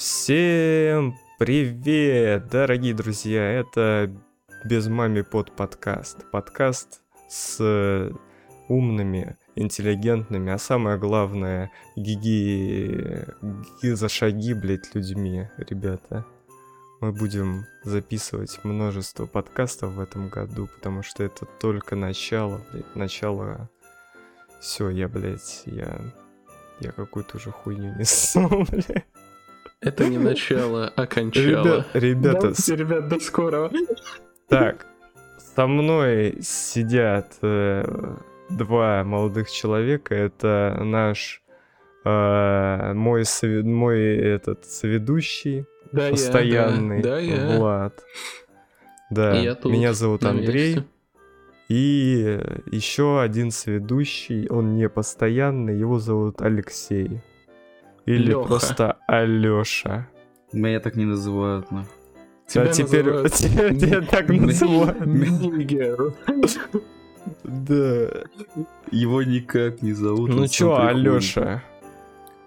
Всем привет, дорогие друзья! Это без мами под подкаст. Подкаст с э, умными, интеллигентными, а самое главное, гиги, гиги за шаги, блять, людьми, ребята. Мы будем записывать множество подкастов в этом году, потому что это только начало, блядь, начало... Все, я, блядь, я... Я какую-то уже хуйню несу, блядь. Это не начало, а кончало. Ребят, ребята, Давайте, ребят, до скорого. Так, со мной сидят э, два молодых человека. Это наш э, мой сове- мой этот соведущий Да, я, постоянный да, да, я. Влад. Да, я тут, меня зовут Андрей. месте. И еще один соведущий, он не постоянный, его зовут Алексей. Или Лёха. просто Алёша. Меня так не называют. А Тебя теперь называют тебя тебя так называют. Нигер. Да. Его никак не зовут. Ну чё. Алёша?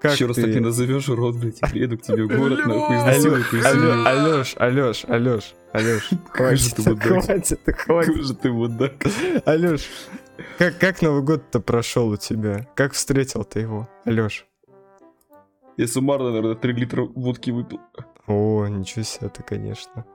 Как Еще раз так не ты? назовешь, урод, блядь, приеду к тебе в город, нахуй, изнасилую. Алёш, Алёш, Алёш, Алёш, Какой же хватит, хватит, хватит. же ты мудак. Алёш, как, как Новый год-то прошел у тебя? Как встретил ты его, Алёш? Я суммарно, наверное, 3 литра водки выпил. О, ничего себе ты, конечно.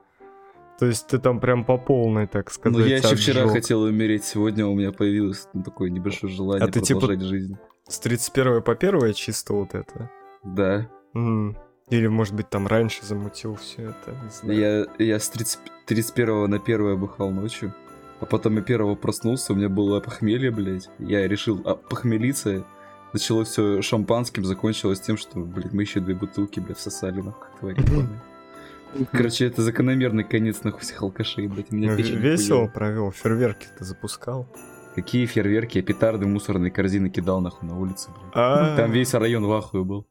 То есть ты там прям по полной, так сказать, Ну, я еще вчера отжёг. хотел умереть, сегодня у меня появилось ну, такое небольшое желание А ты типа- продолжать жизнь. С 31 по 1 чисто вот это? Да. М. Или, может быть, там раньше замутил все это, не знаю. Я, я с 30 31 на 1 бухал ночью. А потом я первого проснулся, у меня было похмелье, блядь. Я решил а, похмелиться. Началось все шампанским, закончилось тем, что, блядь, мы еще две бутылки, блядь, всосали, нахуй, ебаные. Короче, это закономерный конец, нахуй, всех алкашей, блядь. Меня Ну, весело хуёвая. провел, фейерверки ты запускал. Какие фейерверки, я петарды мусорные корзины кидал, нахуй, на улице, блядь. А, Там весь район в ахуе был.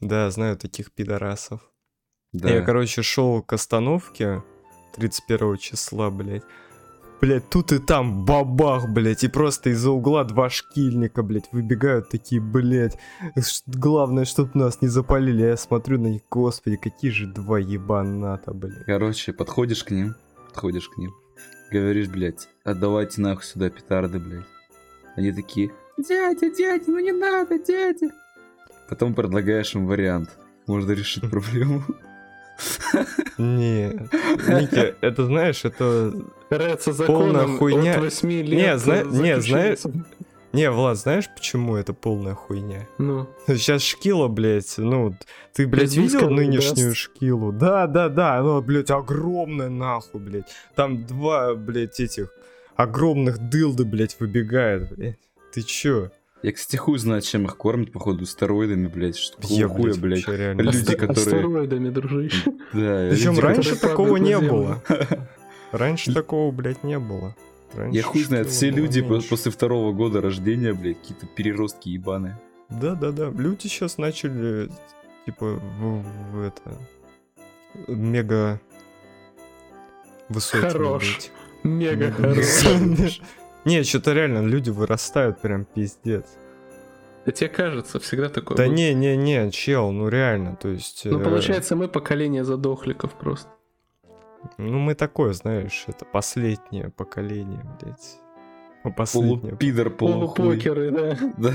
Да, знаю таких пидорасов. Да. Я, короче, шел к остановке 31 числа, блядь. Блядь, тут и там бабах, блядь, и просто из-за угла два шкильника, блядь, выбегают такие, блядь. Главное, чтоб нас не запалили. Я смотрю на них, господи, какие же два ебаната, блядь. Короче, подходишь к ним, подходишь к ним, говоришь, блядь, отдавайте нахуй сюда петарды, блядь. Они такие, дядя, дядя, ну не надо, дядя. Потом предлагаешь им вариант. Можно решить проблему. Нет, Ники, это знаешь, это... Карается Полная хуйня. от 8 лет. Не, зна- э, не, заключения. Не, Влад, знаешь, почему это полная хуйня? Ну, Сейчас Шкила, блядь, ну, ты, блядь, видел нынешнюю даст. Шкилу? Да, да, да, она, блядь, огромная нахуй, блядь. Там два, блядь, этих огромных дылды, блядь, выбегает, блядь. Ты чё? Я, кстати, хуй знает, чем их кормят, походу, стероидами, блядь. Что такого Я, хуя, блядь. Люди, асте- которые- астероидами, дружище. Да, Причем раньше такого не было. Раньше такого, блядь, не было. Раньше Я хуй знает, все люди меньше. после второго года рождения, блядь, какие-то переростки ебаные. Да, да, да. Люди сейчас начали, типа, в, в это мега высокими Хорош. быть. Мега Мега хорошо. Не, что-то реально люди вырастают прям пиздец. Да тебе кажется, всегда такое Да не, не, не, чел, ну реально, то есть. Ну, э, получается, мы поколение задохликов просто. Ну мы такое, знаешь, это последнее поколение, блядь. Ну, Последнее. Полупидор, полухуй. Полупокеры, да. Да.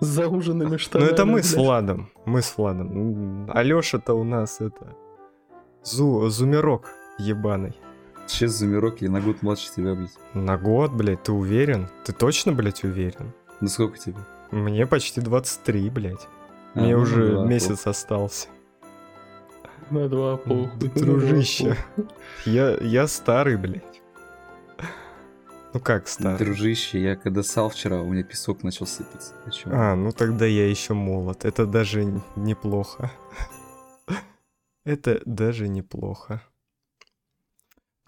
С зауженными Ну штанами. это мы с блядь. Владом. Мы с Владом. Алёша-то у нас это. Зу, зумерок ебаный. Сейчас Зумерок, я на год младше тебя, блядь. На год, блядь, ты уверен? Ты точно, блядь, уверен? Ну сколько тебе? Мне почти 23, блядь. А, Мне ну, уже да, месяц остался. На два два Дружище. Я, я старый, блядь. Ну как старый? Дружище, я когда ссал вчера, у меня песок начал сыпаться. Чём? А, ну тогда я еще молод. Это даже неплохо. Это даже неплохо.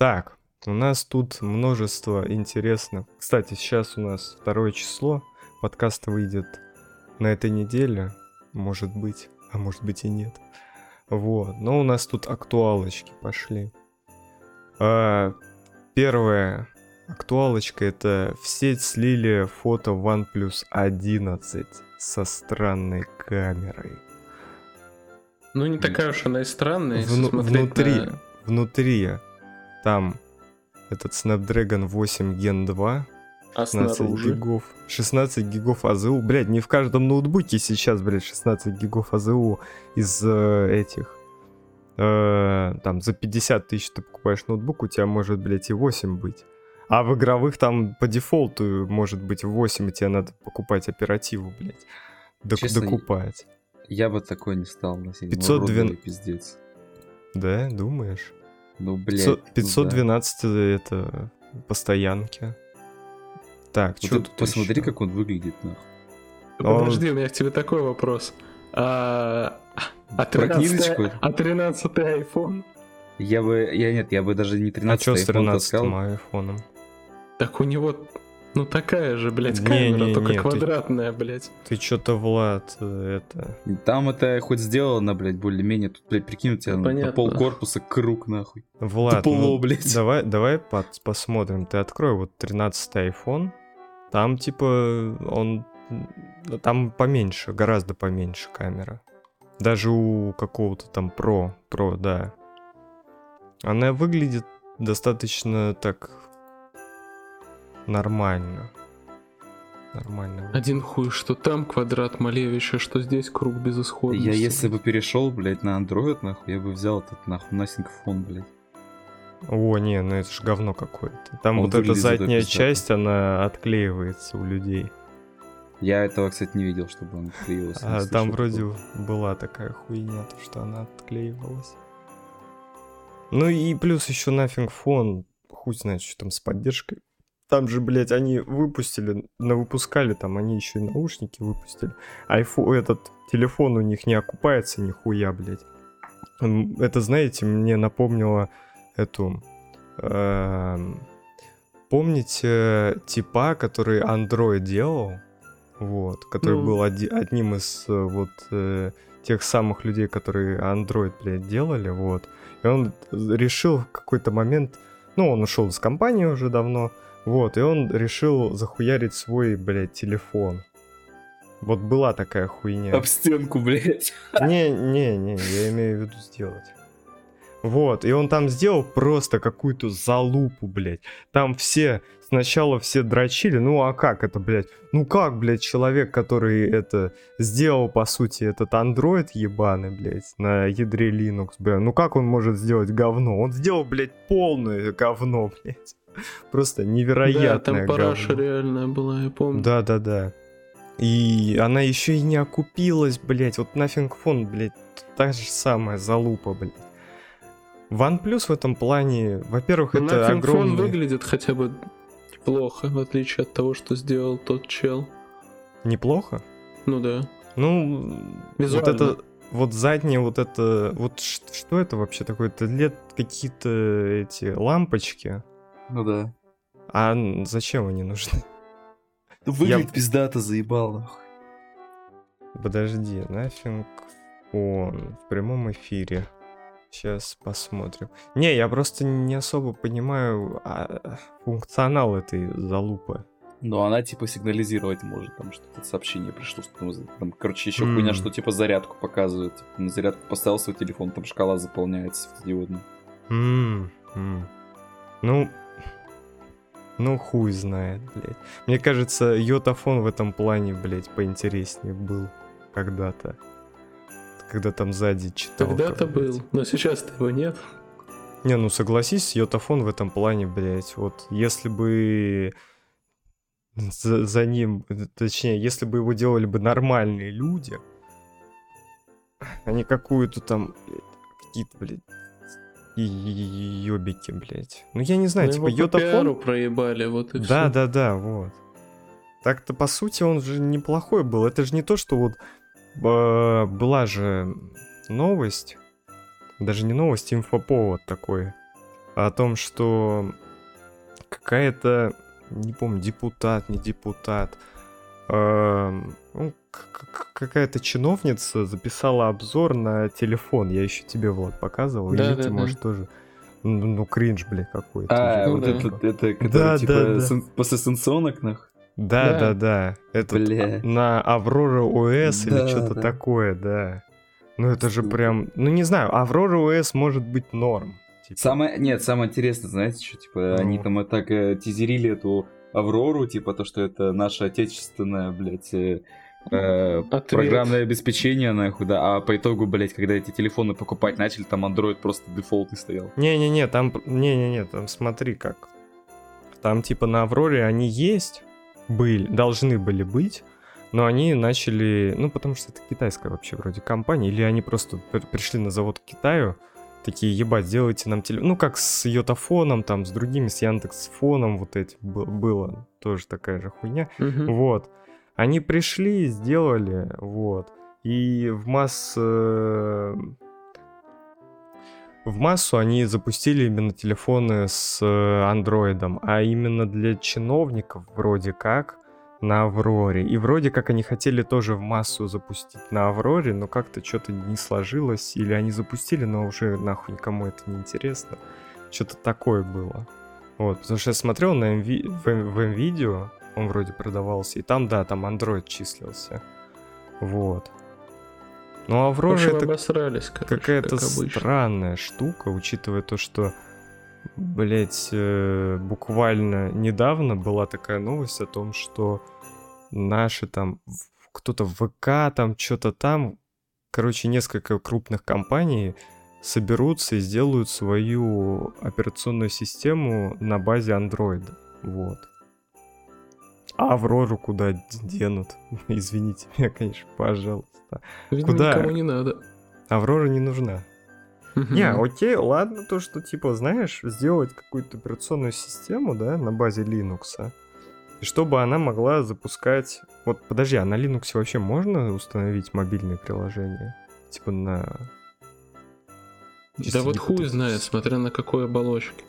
Так, у нас тут множество интересных. Кстати, сейчас у нас второе число. Подкаст выйдет на этой неделе. Может быть, а может быть и нет. Вот. Но у нас тут актуалочки пошли. А, первая актуалочка это в сеть слили фото OnePlus 11 со странной камерой. Ну, не такая уж она и странная, Вну- внутри. на- Внутри там этот Snapdragon 8 Gen 2, А 16 снаружи? гигов. 16 гигов АЗУ. Блядь, не в каждом ноутбуке сейчас, блядь, 16 гигов АЗУ из э, этих. Э, там за 50 тысяч ты покупаешь ноутбук, у тебя может, блядь, и 8 быть. А в игровых там по дефолту может быть 8, и тебе надо покупать оперативу, блядь. Док- Честно, докупать. Я бы такой не стал носить. 512 уродливый пиздец. Да, думаешь? Ну, блядь. 500 ну да. 512 это постоянки. Так, Вот что ты посмотри, как он выглядит, нахуй. Ну, Он- Подожди, у меня к тебе такой вопрос. А, а Про 13 книжечку? а 13 iPhone? Я бы, я нет, я бы даже не А 13 что с iPhone 13 таскал. айфоном? Так у него, ну такая же, блядь, Не, камера, не, только не, ты- квадратная, блядь. Ты что-то, Влад, э, это... Там это хоть сделано, блядь, более-менее. Тут, блядь, прикинь, у тебя на Понятно. пол корпуса круг, нахуй. Влад, Тупо, ну, блядь. давай, давай пос- посмотрим. Ты открой вот 13 iPhone. Там, типа, он... м, Там поменьше, гораздо поменьше камера. Даже у какого-то там Pro, Pro, да. Она выглядит достаточно так... Нормально. Нормально. Один хуй, что там квадрат Малевича, что здесь круг безысходности. Я если бы перешел, блядь, на Android, нахуй, я бы взял этот, нахуй, Nothing Phone, блядь. О, не, ну это ж говно какое-то. Там Он вот эта задняя часть, она отклеивается у людей. Я этого, кстати, не видел, чтобы он не А слышал там вроде такого. была такая хуйня, то, что она отклеивалась. Ну и плюс еще нафиг фон, хуй знает, что там с поддержкой. Там же, блядь, они выпустили, на выпускали, там они еще и наушники выпустили. Айфон, этот телефон у них не окупается нихуя, блядь. Это, знаете, мне напомнило эту... эм, помните типа, который Android делал? Вот, который Ну. был оди- одним из э, вот э, тех самых людей, которые Android, блядь, делали, вот. И он решил в какой-то момент, ну, он ушел из компании уже давно, вот, и он решил захуярить свой, блядь, телефон. Вот была такая хуйня. Об стенку, блядь. Не-не-не, я имею в виду сделать. Вот, и он там сделал просто какую-то залупу, блядь. Там все, сначала все дрочили, ну а как это, блядь? Ну как, блядь, человек, который это сделал, по сути, этот андроид ебаный, блядь, на ядре Linux, блядь, ну как он может сделать говно? Он сделал, блядь, полное говно, блядь. Просто Да, невероятное там параша говно. реальная была, я помню. Да, да, да. И она еще и не окупилась, блять. Вот нафиг фон, блять, та же самая залупа, блять. OnePlus в этом плане, во-первых, Ну, это Nothing Phone огромный... выглядит хотя бы плохо, в отличие от того, что сделал тот чел. Неплохо. Ну да. Ну, Визуально. вот это, вот заднее, вот это, вот что это вообще такое? Это лет какие-то эти лампочки. Ну да. А зачем они нужны? Выглядит пиздато, заебал, нахуй. Подожди, нафиг он в прямом эфире. Сейчас посмотрим. Не, я просто не особо понимаю а, функционал этой залупы. Но она типа сигнализировать может, там что-то сообщение пришло, что там, там, короче, еще М. хуйня, что типа зарядку показывает. Типа, на зарядку поставил свой телефон, там шкала заполняется светодиодная. М, м. Ну, ну хуй знает, блядь. Мне кажется, йотафон в этом плане, блядь, поинтереснее был когда-то. Когда там сзади читал. Когда-то был, но сейчас-то его нет. Не, ну согласись, йотафон в этом плане, блядь, вот если бы за, за ним, точнее, если бы его делали бы нормальные люди, а не какую-то там, блядь, какие-то, блядь, ёбики, блядь. Ну я не знаю, Ну, типа йотафон... проебали, вот и Да, всё. да, да, вот. Так-то, по сути, он же неплохой был. Это же не то, что вот э, была же новость, даже не новость, инфоповод такой, о том, что какая-то, не помню, депутат, не депутат, какая-то чиновница записала обзор на телефон. Я еще тебе, Влад, показывал. Да, или да, ты, да. может, тоже. Ну, ну, кринж, бля, какой-то. А, Ну вот да. это, это, который, Да, типа, да, да. после нахуй. Да, Да. да, да. Это Бля. на Аврора ОС Да, или что-то да. такое, да. Ну это же прям, ну не знаю, Аврора ОС может быть норм. типа. Самое, нет, самое интересное, знаете, что, типа, Ну. они там так э, тизерили эту Аврору, типа, то, что это наше отечественное, блядь, э, э, программное обеспечение, нахуй, да, а по итогу, блядь, когда эти телефоны покупать начали, там Android просто дефолтный стоял. Не-не-не, там, не-не-не, там смотри как. Там типа на Авроре они есть, были, должны были быть, но они начали, ну потому что это китайская вообще вроде компания, или они просто при- пришли на завод к Китаю, такие, ебать, сделайте нам телефон, ну как с Йотафоном, там, с другими, с Яндекс.Фоном вот эти было, тоже такая же хуйня. Мгм. Вот. Они пришли, сделали, вот. И в масс... э, В массу они запустили именно телефоны с э, андроидом, а именно для чиновников вроде как на Авроре. И вроде как они хотели тоже в массу запустить на Авроре, но как-то что-то не сложилось. Или они запустили, но уже нахуй никому это не интересно. Что-то такое было. Вот, потому что я смотрел на MV в, в MVideo, он вроде продавался, и там, да, там Android числился. Вот. Ну, Аврора это обосрались, короче, какая-то как странная штука, учитывая то, что, блять, буквально недавно была такая новость о том, что наши там, кто-то в ВК там, что-то там, короче, несколько крупных компаний соберутся и сделают свою операционную систему на базе Android. Вот. А Аврору куда денут? Извините меня, конечно, пожалуйста. Видимо, куда? никому не надо. Аврора не нужна. Не, окей, ладно, то, что, типа, знаешь, сделать какую-то операционную систему, да, на базе Linux, и чтобы она могла запускать... Вот, подожди, а на Linux вообще можно установить мобильные приложения? Типа на... Да чисто вот хуй гипотетически. знает, смотря на какой оболочке.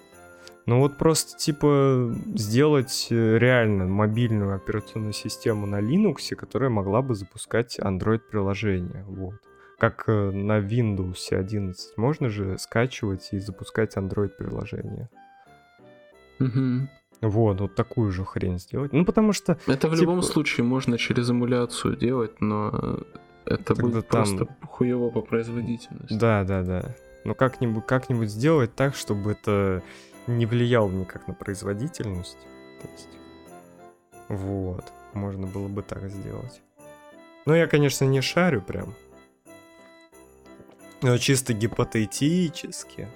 Ну вот просто, типа, сделать э, реально мобильную операционную систему на Linux, которая могла бы запускать Android-приложения, вот. Как э, на Windows 11 можно же скачивать и запускать Android-приложения. Мгм. Вот, вот такую же хрень сделать. Ну, потому что, Это в Типа- любом случае можно через эмуляцию делать, но это Тогда будет там- просто хуево по производительности. да, да, да. Но как-нибудь, как-нибудь сделать так, чтобы это не влияло никак на производительность. То есть, вот, можно было бы так сделать. Ну, я, конечно, не шарю прям. Но чисто гипотетически.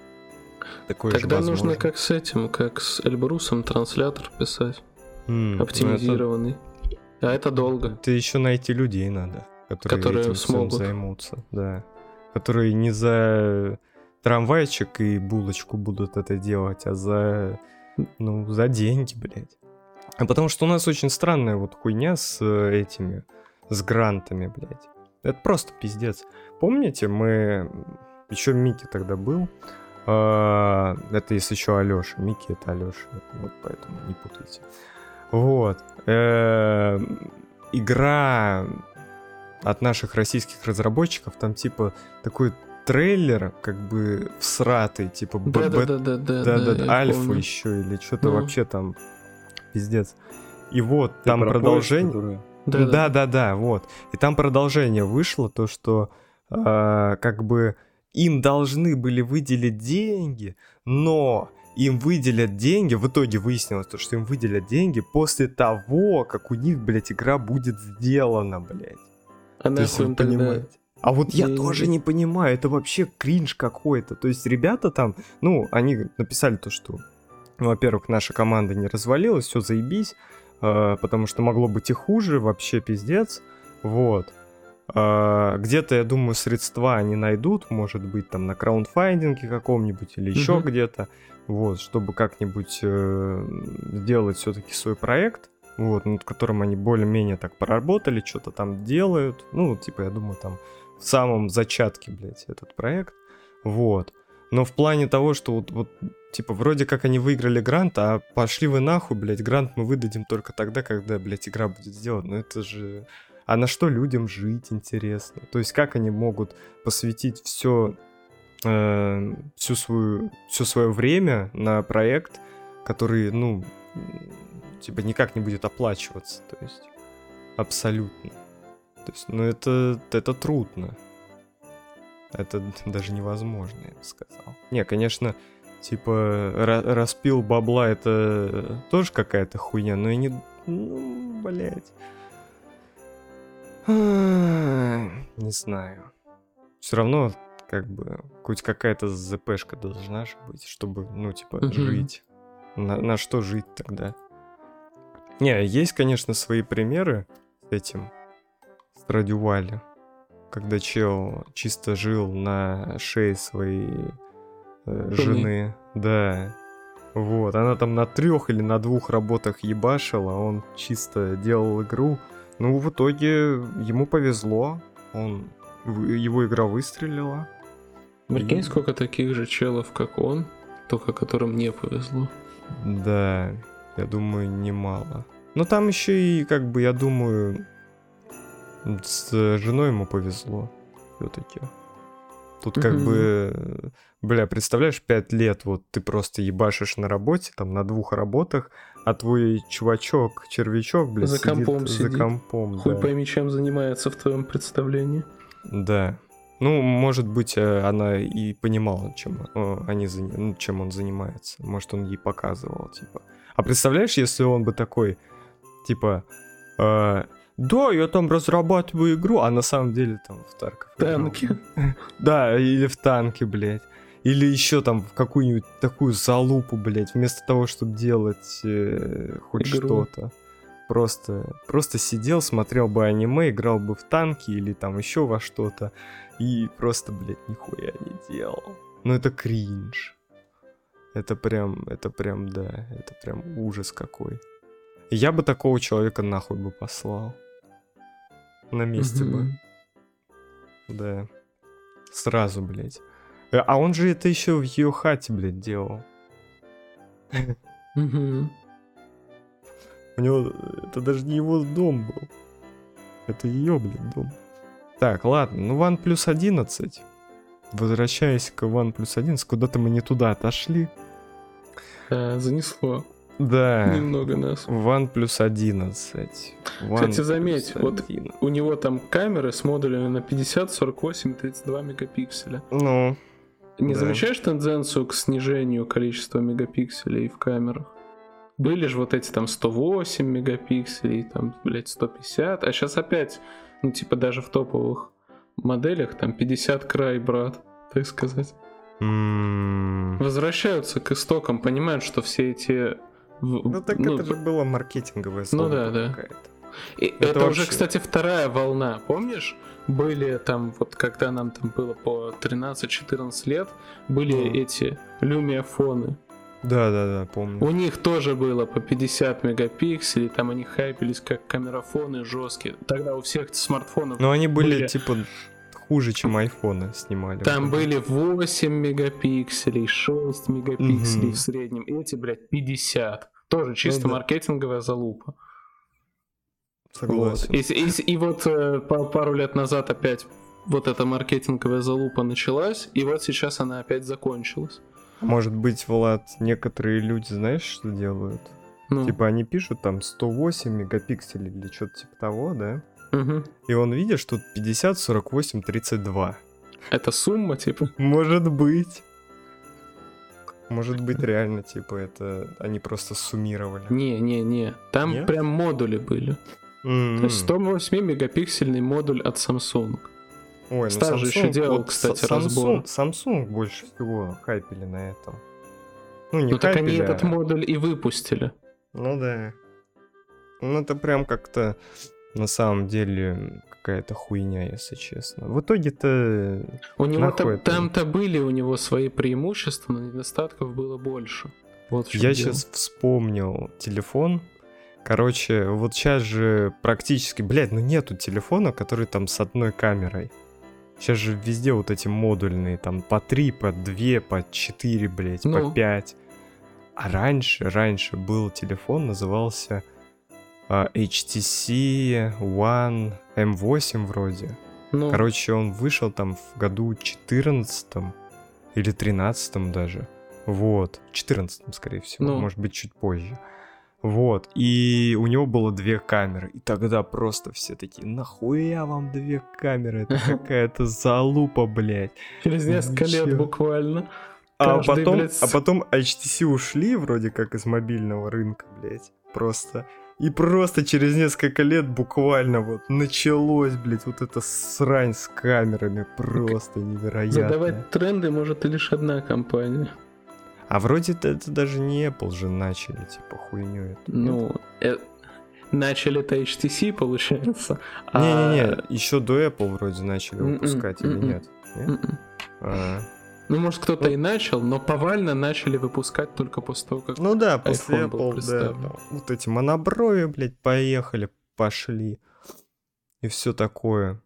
Такое же Тогда нужно возможно. как с этим, как с Эльбрусом транслятор писать, М, ну, оптимизированный. А это долго. Это еще найти людей надо, которые, Которые этим смогут. займутся, да. Которые не за трамвайчик и булочку будут это делать, а за, ну, за деньги, блядь. А потому что у нас очень странная вот хуйня с э, этими, с грантами, блядь. Это просто пиздец. Помните, мы... Еще Микки тогда был. А, Это если еще Алеша. Микки это Алеша. Вот поэтому не путайте. Вот. Э, Игра от наших российских разработчиков, там типа такой трейлер, как бы всратый, типа да, да, да, альфа помню. еще или что-то Ну. вообще там пиздец. И вот Ты там поезд, продолжение. который- Да-да. Да, да, да, вот. И там продолжение вышло, то, что а, как бы им должны были выделить деньги, но им выделят деньги, в итоге выяснилось, то, что им выделят деньги после того, как у них, блядь, игра будет сделана, блядь. А То есть вы понимаете? А вот я деньги? тоже не понимаю, это вообще кринж какой-то. То есть ребята там, ну, они написали то, что, ну, во-первых, наша команда не развалилась, все заебись, э, потому что могло быть и хуже, вообще пиздец, вот. Э, где-то, я думаю, средства они найдут, может быть, там на краундфайдинге каком-нибудь или еще Мгм. где-то, вот, чтобы как-нибудь э, сделать все-таки свой проект, вот, над которым они более-менее так поработали, что-то там делают, ну, типа, я думаю, там в самом зачатке, блядь, этот проект, вот. Но в плане того, что вот, вот, типа, вроде как они выиграли грант, а пошли вы нахуй, блядь, грант мы выдадим только тогда, когда, блядь, игра будет сделана. Ну это же... А на что людям жить, интересно? То есть как они могут посвятить все, всю свою, все свое время на проект, который, ну, типа, никак не будет оплачиваться, то есть абсолютно. То есть, ну это, это трудно. Это даже невозможно, я бы сказал. Не, конечно, типа, ра- распил бабла это тоже какая-то хуйня, но и не... Ну, блядь. Не знаю. Все равно, как бы, хоть какая-то ЗПшка должна же быть, чтобы, ну, типа, жить. На, на что жить тогда? Не, есть, конечно, свои примеры с этим, с Радювали, когда чел чисто жил на шее своей э, Жены. Да. Вот, она там на трех или на двух работах ебашила, он чисто делал игру. Ну, в итоге ему повезло, он его игра выстрелила. Прикинь, И- сколько таких же челов, как он, только которым не повезло. Да, я думаю, немало. Но там еще и, как бы, я думаю, с женой ему повезло все-таки. Тут как бы, бля, представляешь, пять лет вот ты просто ебашишь на работе, там, на двух работах, а твой чувачок, червячок, блядь, За компом за сидит. компом, Хуй да. пойми, чем занимается в твоем представлении. Да. Ну, может быть, э, она и понимала, чем, э, они, ну, чем он занимается. Может, он ей показывал, типа. А представляешь, если он бы такой, типа, э, да, я там разрабатываю игру, а на самом деле там в Тарков. Танки. Да, или в танке, блядь. Или еще там в какую-нибудь такую залупу, блядь, вместо того, чтобы делать э, хоть что-то. Просто, просто сидел, смотрел бы аниме, играл бы в танки или там еще во что-то. И просто, блядь, нихуя не делал. Ну это кринж. Это прям, это прям, да, это прям ужас какой. Я бы такого человека нахуй бы послал. На месте бы. Да. Сразу, блядь. Э, А он же это еще в ее хате, блядь, делал. У него это даже не его дом был. Это ее, блядь, дом. Так, ладно, ну OnePlus 11. Возвращаясь к OnePlus 11, куда-то мы не туда отошли. Да, занесло Да. немного нас. OnePlus 11. Кстати, заметь, вот 11. У него там камеры с модулями на 50, 48 и 32 мегапикселя. Ну, Не Да. замечаешь тенденцию к снижению количества мегапикселей в камерах? Были же вот эти там 108 мегапикселей, там, блядь, 150, а сейчас опять, ну, типа даже в топовых моделях там 50 край, брат, так сказать. м, Возвращаются к истокам, понимают, что все эти... ну так ну, это же было маркетинговое слово да, да. какая-то. И Это это, уже, вообще- кстати, вторая волна. Помнишь, были там, вот когда нам там было по 13-14 лет, были Мгм. эти люмиафоны. Да, да, да, помню. У них тоже было по 50 мегапикселей, там они хайпились как камерафоны жесткие. Тогда у всех смартфонов Но они были, были- типа хуже, чем айфоны снимали. там были 8 мегапикселей, 6 мегапикселей Мгм. в среднем. Эти, блядь, 50. Тоже чисто да. маркетинговая залупа. Согласен. Вот. И, и- и вот э, па- пару лет назад опять вот эта маркетинговая залупа началась, и вот сейчас она опять закончилась. Может быть, Влад, некоторые люди, знаешь, что делают? Ну, Типа они пишут там 108 мегапикселей или что-то типа того, да? Мгм. И он видит, что 50, 48, 32. Это сумма, типа. Может быть. Может быть, реально, типа, это они просто суммировали. Не-не-не. Там Нет? прям модули были. М-м. То есть 108 мегапиксельный модуль от Samsung. Ой, ну Стар же ещё делал, кстати, С- разбор. Samsung, Samsung больше всего хайпели на этом. Ну, не Ну так они хайпели, этот а- модуль и выпустили. Ну да. Ну это прям как-то на самом деле какая-то хуйня, если честно. В итоге-то... У него это? там-то были у него свои преимущества, но недостатков было больше. Вот Я дело. сейчас вспомнил телефон. Короче, вот сейчас же практически... Блядь, ну нету телефона, который там с одной камерой. Сейчас же везде вот эти модульные, там по 3, по 2, по 4, блядь, по Ну. 5. А раньше, раньше был телефон, назывался HTC One M8 вроде. Ну, Короче, он вышел там в году 14 или 13 даже. Вот, 14 скорее всего, Ну. может быть чуть позже. Вот, и у него было две камеры, и тогда просто все такие, нахуя вам две камеры, это какая-то залупа, блядь. Через несколько лет буквально. А Каждый, потом, блядь, а потом HTC ушли вроде как из мобильного рынка, блядь, просто. И просто через несколько лет буквально вот началось, блядь, вот эта срань с камерами, просто невероятно. Задавать тренды может лишь одна компания. А вроде это, это даже не Apple же начали, типа, хуйню эту. Ну, э, начали это HTC, получается. а- Не-не-не, еще до Apple вроде начали М-м, выпускать или м-м. нет? Нет? М-м. А. Ну, может, кто-то и начал, но повально начали выпускать только после того, как... Ну да, после был Apple, да, представлен. там вот эти моноброви, блядь, поехали, пошли. И все такое.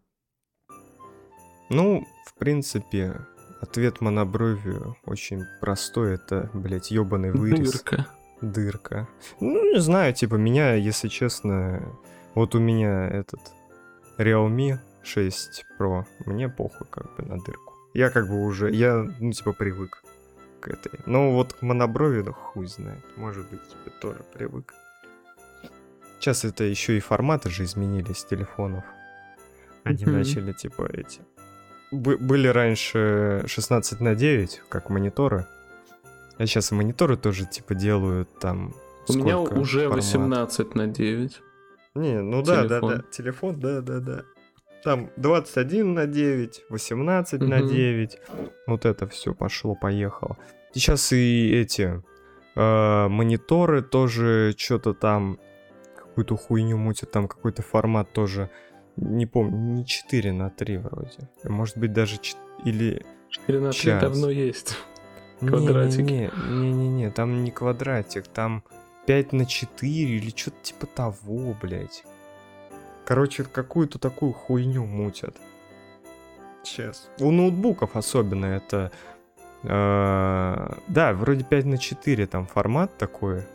Ну, в принципе, ответ монобровию очень простой. Это, блядь, ебаный вырез. Дырка. Дырка. Ну, не знаю, типа, меня, если честно, вот у меня этот Realme 6 Pro, мне похуй как бы на дырку. Я как бы уже, я, ну, типа, привык к этой. Но вот к моноброви, да хуй знает. Может быть, тебе тоже привык. Сейчас это еще и форматы же изменились телефонов. Они Мгм. начали, типа, эти... Бы- были раньше 16 на 9, как мониторы. А сейчас и мониторы тоже, типа, делают там... У меня уже формат. 18 на 9. Не, ну да, да, Телефон. да. Телефон, да, да, да. Там 21 на 9, 18 на Мгм. 9. Вот это все пошло-поехало. Сейчас и эти э, мониторы тоже что-то там, какую-то хуйню мутят, там какой-то формат тоже, не помню, не 4 на 3 вроде. Может быть даже чет- или... 4 на 3 Щас. давно есть. Квадратики. Не-не-не, там не квадратик, там 5 на 4 или что-то типа того, блядь. Короче, какую-то такую хуйню мутят. Сейчас. У ноутбуков особенно это... э, да, вроде 5 на 4 там формат такой.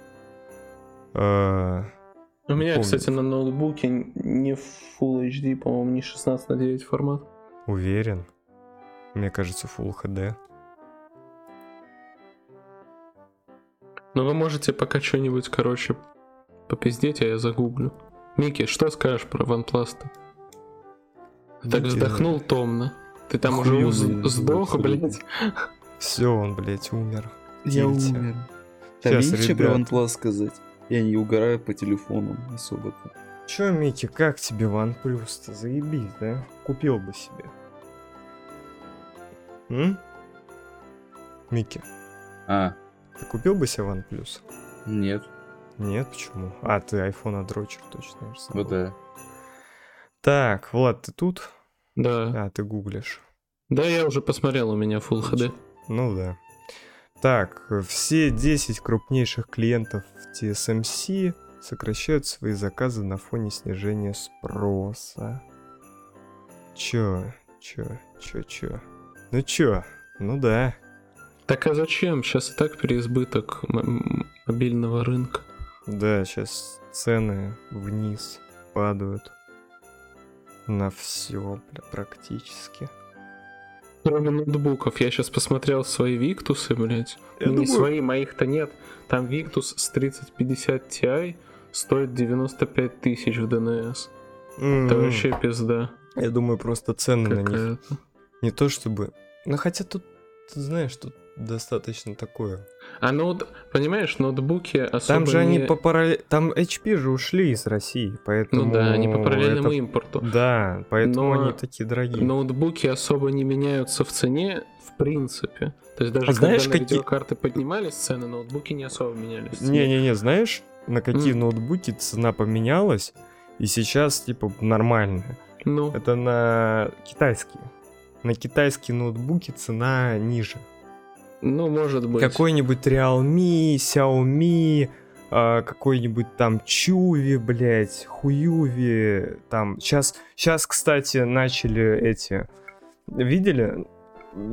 Э, У меня, помню. кстати, на ноутбуке не Full HD, по-моему, не 16 на 9 формат. уверен. Мне кажется, Full HD. Но вы можете пока что-нибудь, короче, попиздеть, а я загуглю. Микки, что скажешь про OnePlus-то? Так Микки, вздохнул томно. Ты там Охуенный, уже сдох, блядь. Все, он, блядь, умер. Я Тильте. умер. Там Щас, есть что про. OnePlus сказать? Я не угораю по телефону особо-то. Чё, Микки, как тебе OnePlus-то? Заебись, да? Купил бы себе. М? Микки, А, ты купил бы себе OnePlus? нет. Нет, почему? А, ты iPhone дрочер точно. Вот да. Так, Влад, ты тут? Да. А, ты гуглишь. Да, я уже посмотрел, у меня Full HD. Ну да. Так, все 10 крупнейших клиентов в TSMC сокращают свои заказы на фоне снижения спроса. Чё? Чё? Чё? Чё? Ну чё? Ну да. Так а зачем? Сейчас и так переизбыток мобильного рынка. Да, сейчас цены вниз падают. На все, бля, практически. Кроме ноутбуков, я сейчас посмотрел свои Виктусы, блядь. Я не думаю- свои, моих-то нет. Там Victus с 3050 Ti стоит 95 тысяч в ДНС. Это М, вообще пизда Я думаю, просто цены на них какая-то. не то чтобы... Ну хотя тут, ты знаешь, тут достаточно такое. А ноут, понимаешь, ноутбуки особо Там же они не- по параллель... Там HP же ушли из России, поэтому... Ну да, они по параллельному это- импорту. Да, поэтому Но- они такие дорогие. Ноутбуки особо не меняются в цене, в принципе. То есть даже А знаешь, когда на какие- видеокарты поднимались цены, ноутбуки не особо менялись. Не-не-не, знаешь, на какие М. ноутбуки цена поменялась, и сейчас, типа, нормальная? Ну, Это на китайские. На китайские ноутбуки цена ниже. Ну, может быть. Какой-нибудь Realme, Xiaomi, а, какой-нибудь там Чуви, блядь, Хуюви, там. Сейчас, сейчас, кстати, начали эти... Видели?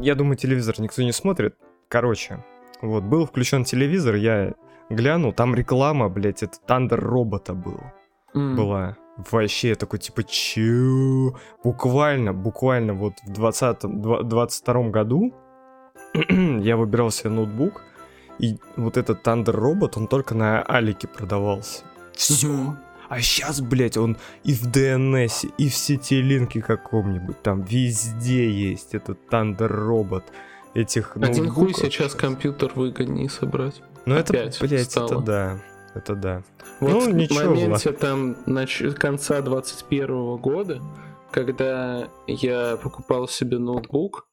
Я думаю, телевизор никто не смотрит. Короче, вот, был включен телевизор, я глянул, там реклама, блядь, это Thunder робота был М. была. Вообще, я такой, типа, чё? Буквально, буквально вот в 20 22 году я выбирал себе ноутбук, И вот этот Thunder робот, он только на Алике продавался. Все. А сейчас, блядь, он и в DNS, и в сети линке каком-нибудь, там везде есть этот Thunder робот. Этих Один хуй сейчас компьютер выгоднее собрать. Ну это, блядь, это стало. да. Это да. Вот Ну, в ничего, моменте там нач- конца 21 года, когда я покупал себе ноутбук,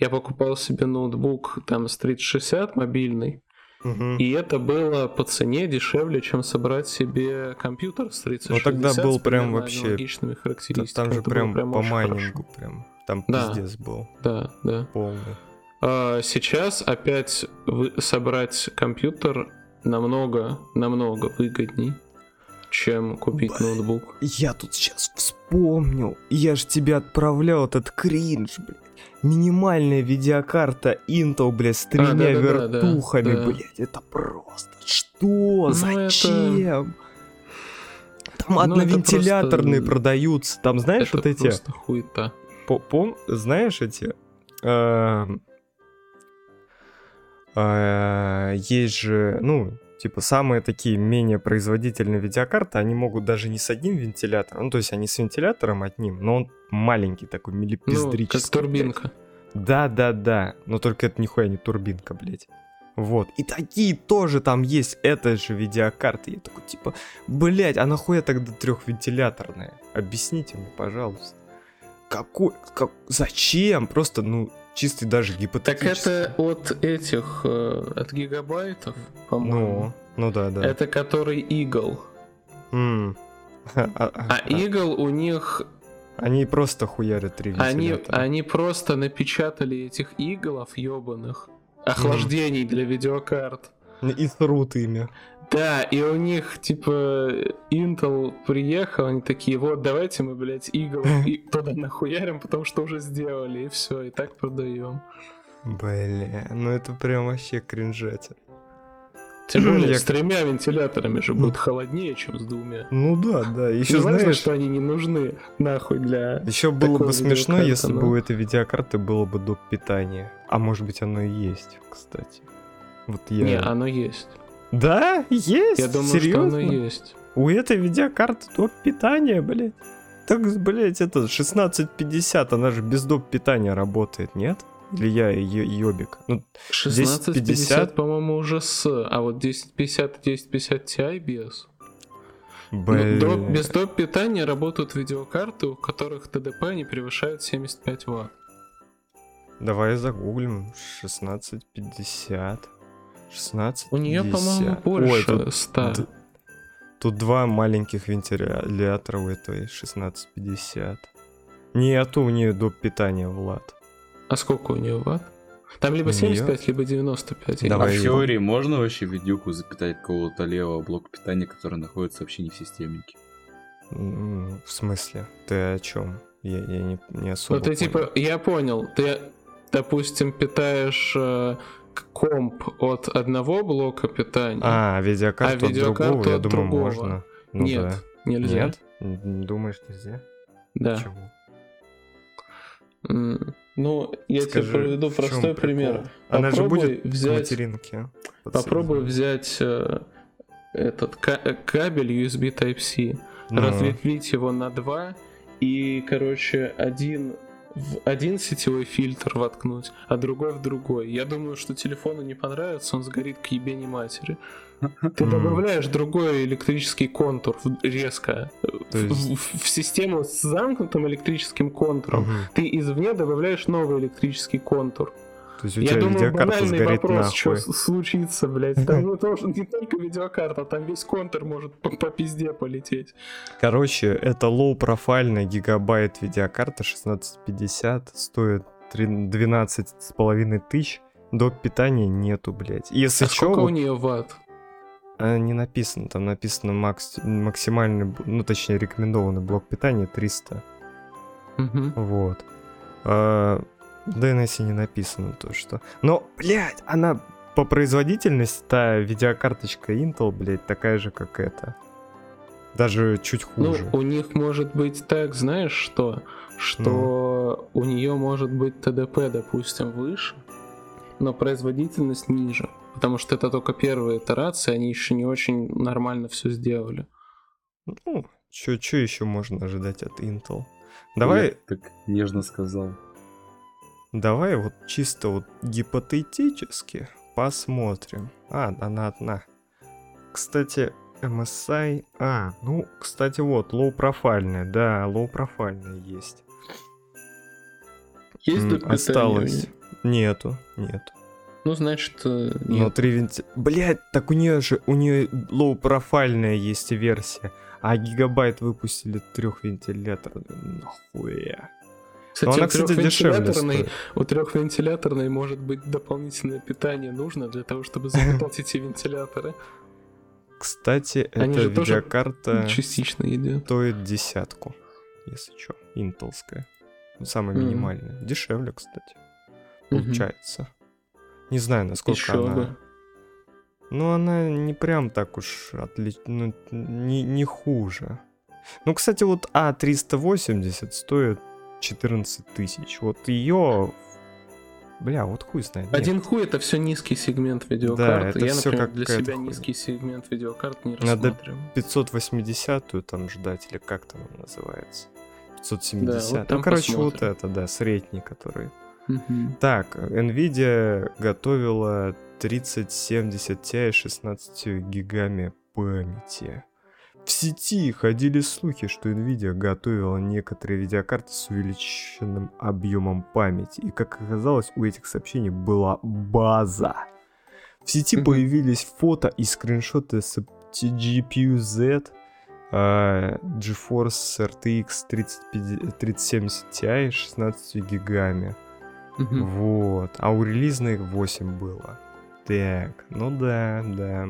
я покупал себе ноутбук там с 3060 мобильный, Мгм. и это было по цене дешевле, чем собрать себе компьютер с 3060 Ну, тогда был прям вообще-. Там же было прям, по очень хорошо. майнингу прям. Там Да. пиздец был Да, да. полный. А сейчас опять вы- собрать компьютер намного, намного выгодней, чем купить Блин. ноутбук. Я тут сейчас вспомнил. Я же тебе отправлял этот кринж, блядь. Минимальная видеокарта Intel, блядь, с тремя да-да-да, да, вертухами, да. блядь. Это просто... Что? Ну, это- Зачем? Там Ну, это одновентиляторные просто- продаются. Там, знаешь, Это вот эти... просто хуета. По- пом- знаешь эти? эм, э, есть же, ну, типа, самые такие менее производительные видеокарты, они могут даже не с одним вентилятором, ну, то есть они с вентилятором одним, но он маленький такой, Ну, миллипиздрический. как турбинка. Да-да-да, но только это нихуя не турбинка, блядь. Вот. И такие тоже там есть, это же видеокарты. Я такой, типа, блядь, а нахуя тогда трехвентиляторная? Объясните мне, пожалуйста. Какой, как, зачем? Просто, ну, чистый даже Так гипотетически. это от этих, э, от гигабайтов, Ну, по-моему. ну да, да. Это который Eagle. М. А, а- А а- Eagle у них, Они просто хуярят три они, они просто напечатали этих иглов ебаных охлаждений для видеокарт. И срут ими. Да, и у них, типа, Intel приехал, они такие, вот, давайте мы, блядь, игл туда нахуярим, потому что уже сделали, и все, и так продаем. Бля, ну это прям вообще кринжатин. Тем более, с тремя вентиляторами же Ну. будет холоднее, чем с двумя. Ну да, да. Еще знаешь, что они не нужны, нахуй, для... Еще было бы смешно, если бы у этой видеокарты было бы доп. питания. А может быть оно и есть, кстати. Вот я... Не, оно есть. Да? Есть? Я думаю, Серьезно? что оно есть. У этой видеокарты доп. питания, блядь. Так, блядь, это 1650, она же без доп. питания работает, нет? Или я ё- ёбик? Ну, 1650, 1050, по-моему, уже с, а вот 1050 и 1050 Ti без. Ну, блядь. до- без доп. питания работают видеокарты, у которых ТДП не превышает 75 Вт. Давай загуглим. 1650. 1650. У нее, по-моему, больше Ой, тут 100. д- Тут два маленьких вентилятора у этой 1650. Нету у нее доп. питания, Влад. А сколько у нее ватт? Там либо У неё- 75, либо 95. я А Давай в теории можно вообще видюку запитать какого-то левого блока питания, который находится вообще не в системнике? В смысле? Ты о чем? Я, я не, не особо Ну ты понял. типа, я понял, ты, допустим, питаешь э, комп от одного блока питания. А, видеокарту, А от видеокарту другого, я от думаю, другого. можно. Ну Нет, да. нельзя. Нет? Думаешь, нельзя? Да. Почему? Ну, я Скажи, тебе проведу в чём простой пример. Она же Попробуй будет взять- к материнке. Попробуй взять э, этот ка- кабель USB Type-C, Ну, разветвить его на два и, короче, один в один сетевой фильтр воткнуть, а другой в другой. Я думаю, что телефону не понравится, он сгорит к ебени матери. Ты добавляешь другой электрический контур резко в- есть- в, в систему с замкнутым электрическим контуром. Ты извне добавляешь новый электрический контур. То есть у Я тебя думаю, видеокарта банальный вопрос, что нахуй. с- случится, блядь. Там ну, тоже не только видеокарта, там весь контур может по, по пизде полететь. Короче, это лоу-профильная гигабайт видеокарта 1650, стоит три- 12 с половиной тысяч. Доп. питания нету, блядь. Если а чё, сколько у вот, нее ватт? а, не написано, там написано макс, максимальный, ну точнее рекомендованный блок питания 300. Мгм. Вот. А, DNS не написано то, что... Но, блядь, она по производительности, та видеокарточка Intel, блядь, такая же, как эта. Даже чуть Ну, хуже. у них может быть так, знаешь что? Что Ну. у нее может быть ТДП, допустим, выше. но производительность ниже. Потому что это только первая итерация, они еще не очень нормально все сделали. Ну, что еще можно ожидать от Intel? Давай, Я так нежно сказал. Давай вот чисто вот гипотетически посмотрим. А, она одна. Кстати, MSI... А, ну, кстати, вот, лоу-профильная, да, лоу-профильная есть. Есть М, питание? Осталось. Нету, нету. Ну, значит, э, Но нет. три венти... Блять, так у нее же, у нее лоу-профильная есть версия, а гигабайт выпустили трех вентиляторов. Нахуя? Кстати, она, у кстати, дешевле. У трехвентиляторной может быть дополнительное питание нужно для того, чтобы запитать эти вентиляторы. Кстати, Они эта видеокарта Частично едят. стоит десятку, если что, интелская. Ну, Самая Мгм. минимальная. Дешевле, кстати, получается. Не знаю, насколько Еще она... бы. Ну, она не прям так уж отлично, ну, не, не хуже. Ну, кстати, вот А380 стоит 14 тысяч. Вот ее... Бля, вот хуй знает. Нет. Один хуй это все низкий сегмент видеокарт. это Я, всё например, как для себя хуйня. низкий сегмент видеокарт не Надо рассматриваю. 580-ю там ждать, или как там она называется? 570. Да, вот там ну, короче, вот посмотрим. это, да, средний, который. Мгм. Так, Nvidia готовила 3070 Ti с 16 гигами памяти. В сети ходили слухи, что Nvidia готовила некоторые видеокарты с увеличенным объемом памяти. И как оказалось, у этих сообщений была база. В сети Мгм. появились фото и скриншоты с GPU Z, а, GeForce RTX 3050 3070 Ti с 16 гигами. Мгм. Вот. А у релизных 8 было. Так, ну да, да.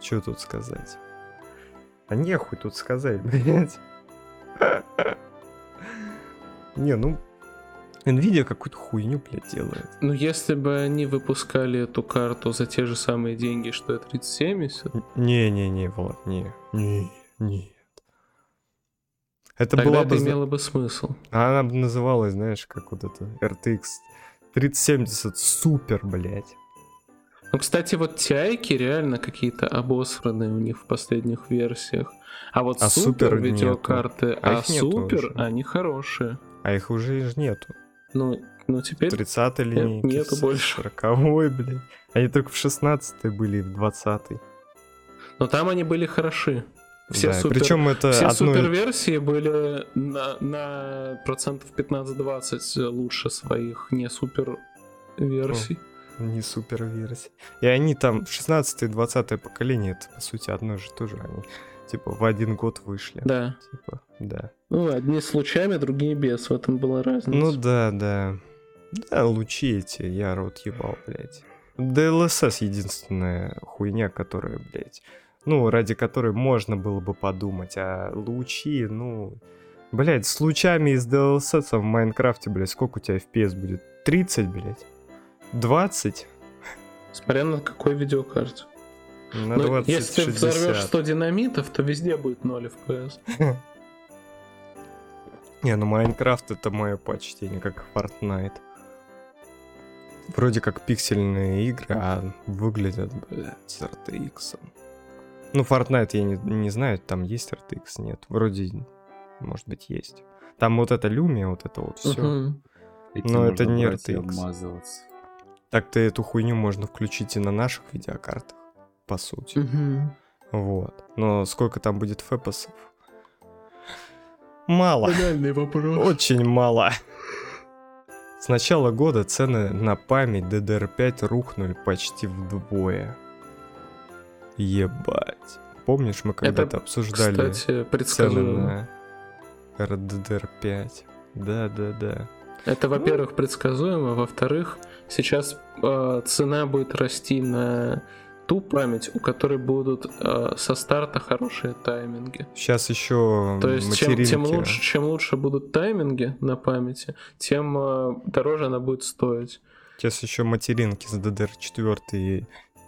Что тут сказать? А нехуй тут сказать, блядь. Не, ну... Nvidia какую-то хуйню, блядь, делает. Ну, если бы они выпускали эту карту за те же самые деньги, что и 3070, Не-не-не, Влад, не. Не, нет. Это тогда была это бы... имело бы смысл. А Она бы называлась, знаешь, как вот это RTX 3070 супер, блядь. Ну, кстати, вот тяйки реально какие-то обосранные у них в последних версиях. А вот А супер, супер нету. видеокарты, А а, супер, уже. они хорошие. А их уже ж нету. Ну, ну теперь 30 линейки. нету больше. 40 блядь. Они только в 16 были в 20 Но там они были хороши. Все да, супер, причем это все одно... супер версии были на, на процентов 15-20 лучше своих не супер версий. Не супер версия. И они там 16 и 20 поколение, это по сути одно же тоже. Они типа в один год вышли. Да. Типа, да. Ну, одни с лучами, другие без. В этом была разница. Ну да, да. Да, лучи эти, я рот ебал, блядь. DLSS единственная хуйня, которая, блядь, ну, ради которой можно было бы подумать, а лучи, ну... Блядь, с лучами из DLSS в Майнкрафте, блядь, сколько у тебя FPS будет? 30, блядь? 20? Смотря на какой видеокарте. На Ну, 20, если ты 60. взорвешь 100 динамитов, то везде будет 0 FPS. Не, ну Майнкрафт это мое почтение, как Fortnite. Вроде как пиксельные игры, а выглядят, блядь, с RTX. Ну, Fortnite я не, не знаю, там есть RTX, нет. Вроде, может быть, есть. Там вот это Lumia, вот это вот все. Этим Но это не RTX. обмазываться. Так-то эту хуйню можно включить и на наших видеокартах, по сути. Мгм. Вот. Но сколько там будет фэпосов? Мало. Банальный вопрос. Очень мало. С начала года цены на память DDR5 рухнули почти вдвое. Ебать. Помнишь, мы когда-то обсуждали Кстати, цены на RDDR5? Да-да-да. Это, во-первых, предсказуемо. Во-вторых, сейчас э, цена будет расти на ту память, у которой будут э, со старта хорошие тайминги. Сейчас еще То есть, чем, тем, лучше, чем лучше будут тайминги на памяти, тем э, дороже она будет стоить. Сейчас еще материнки с DDR4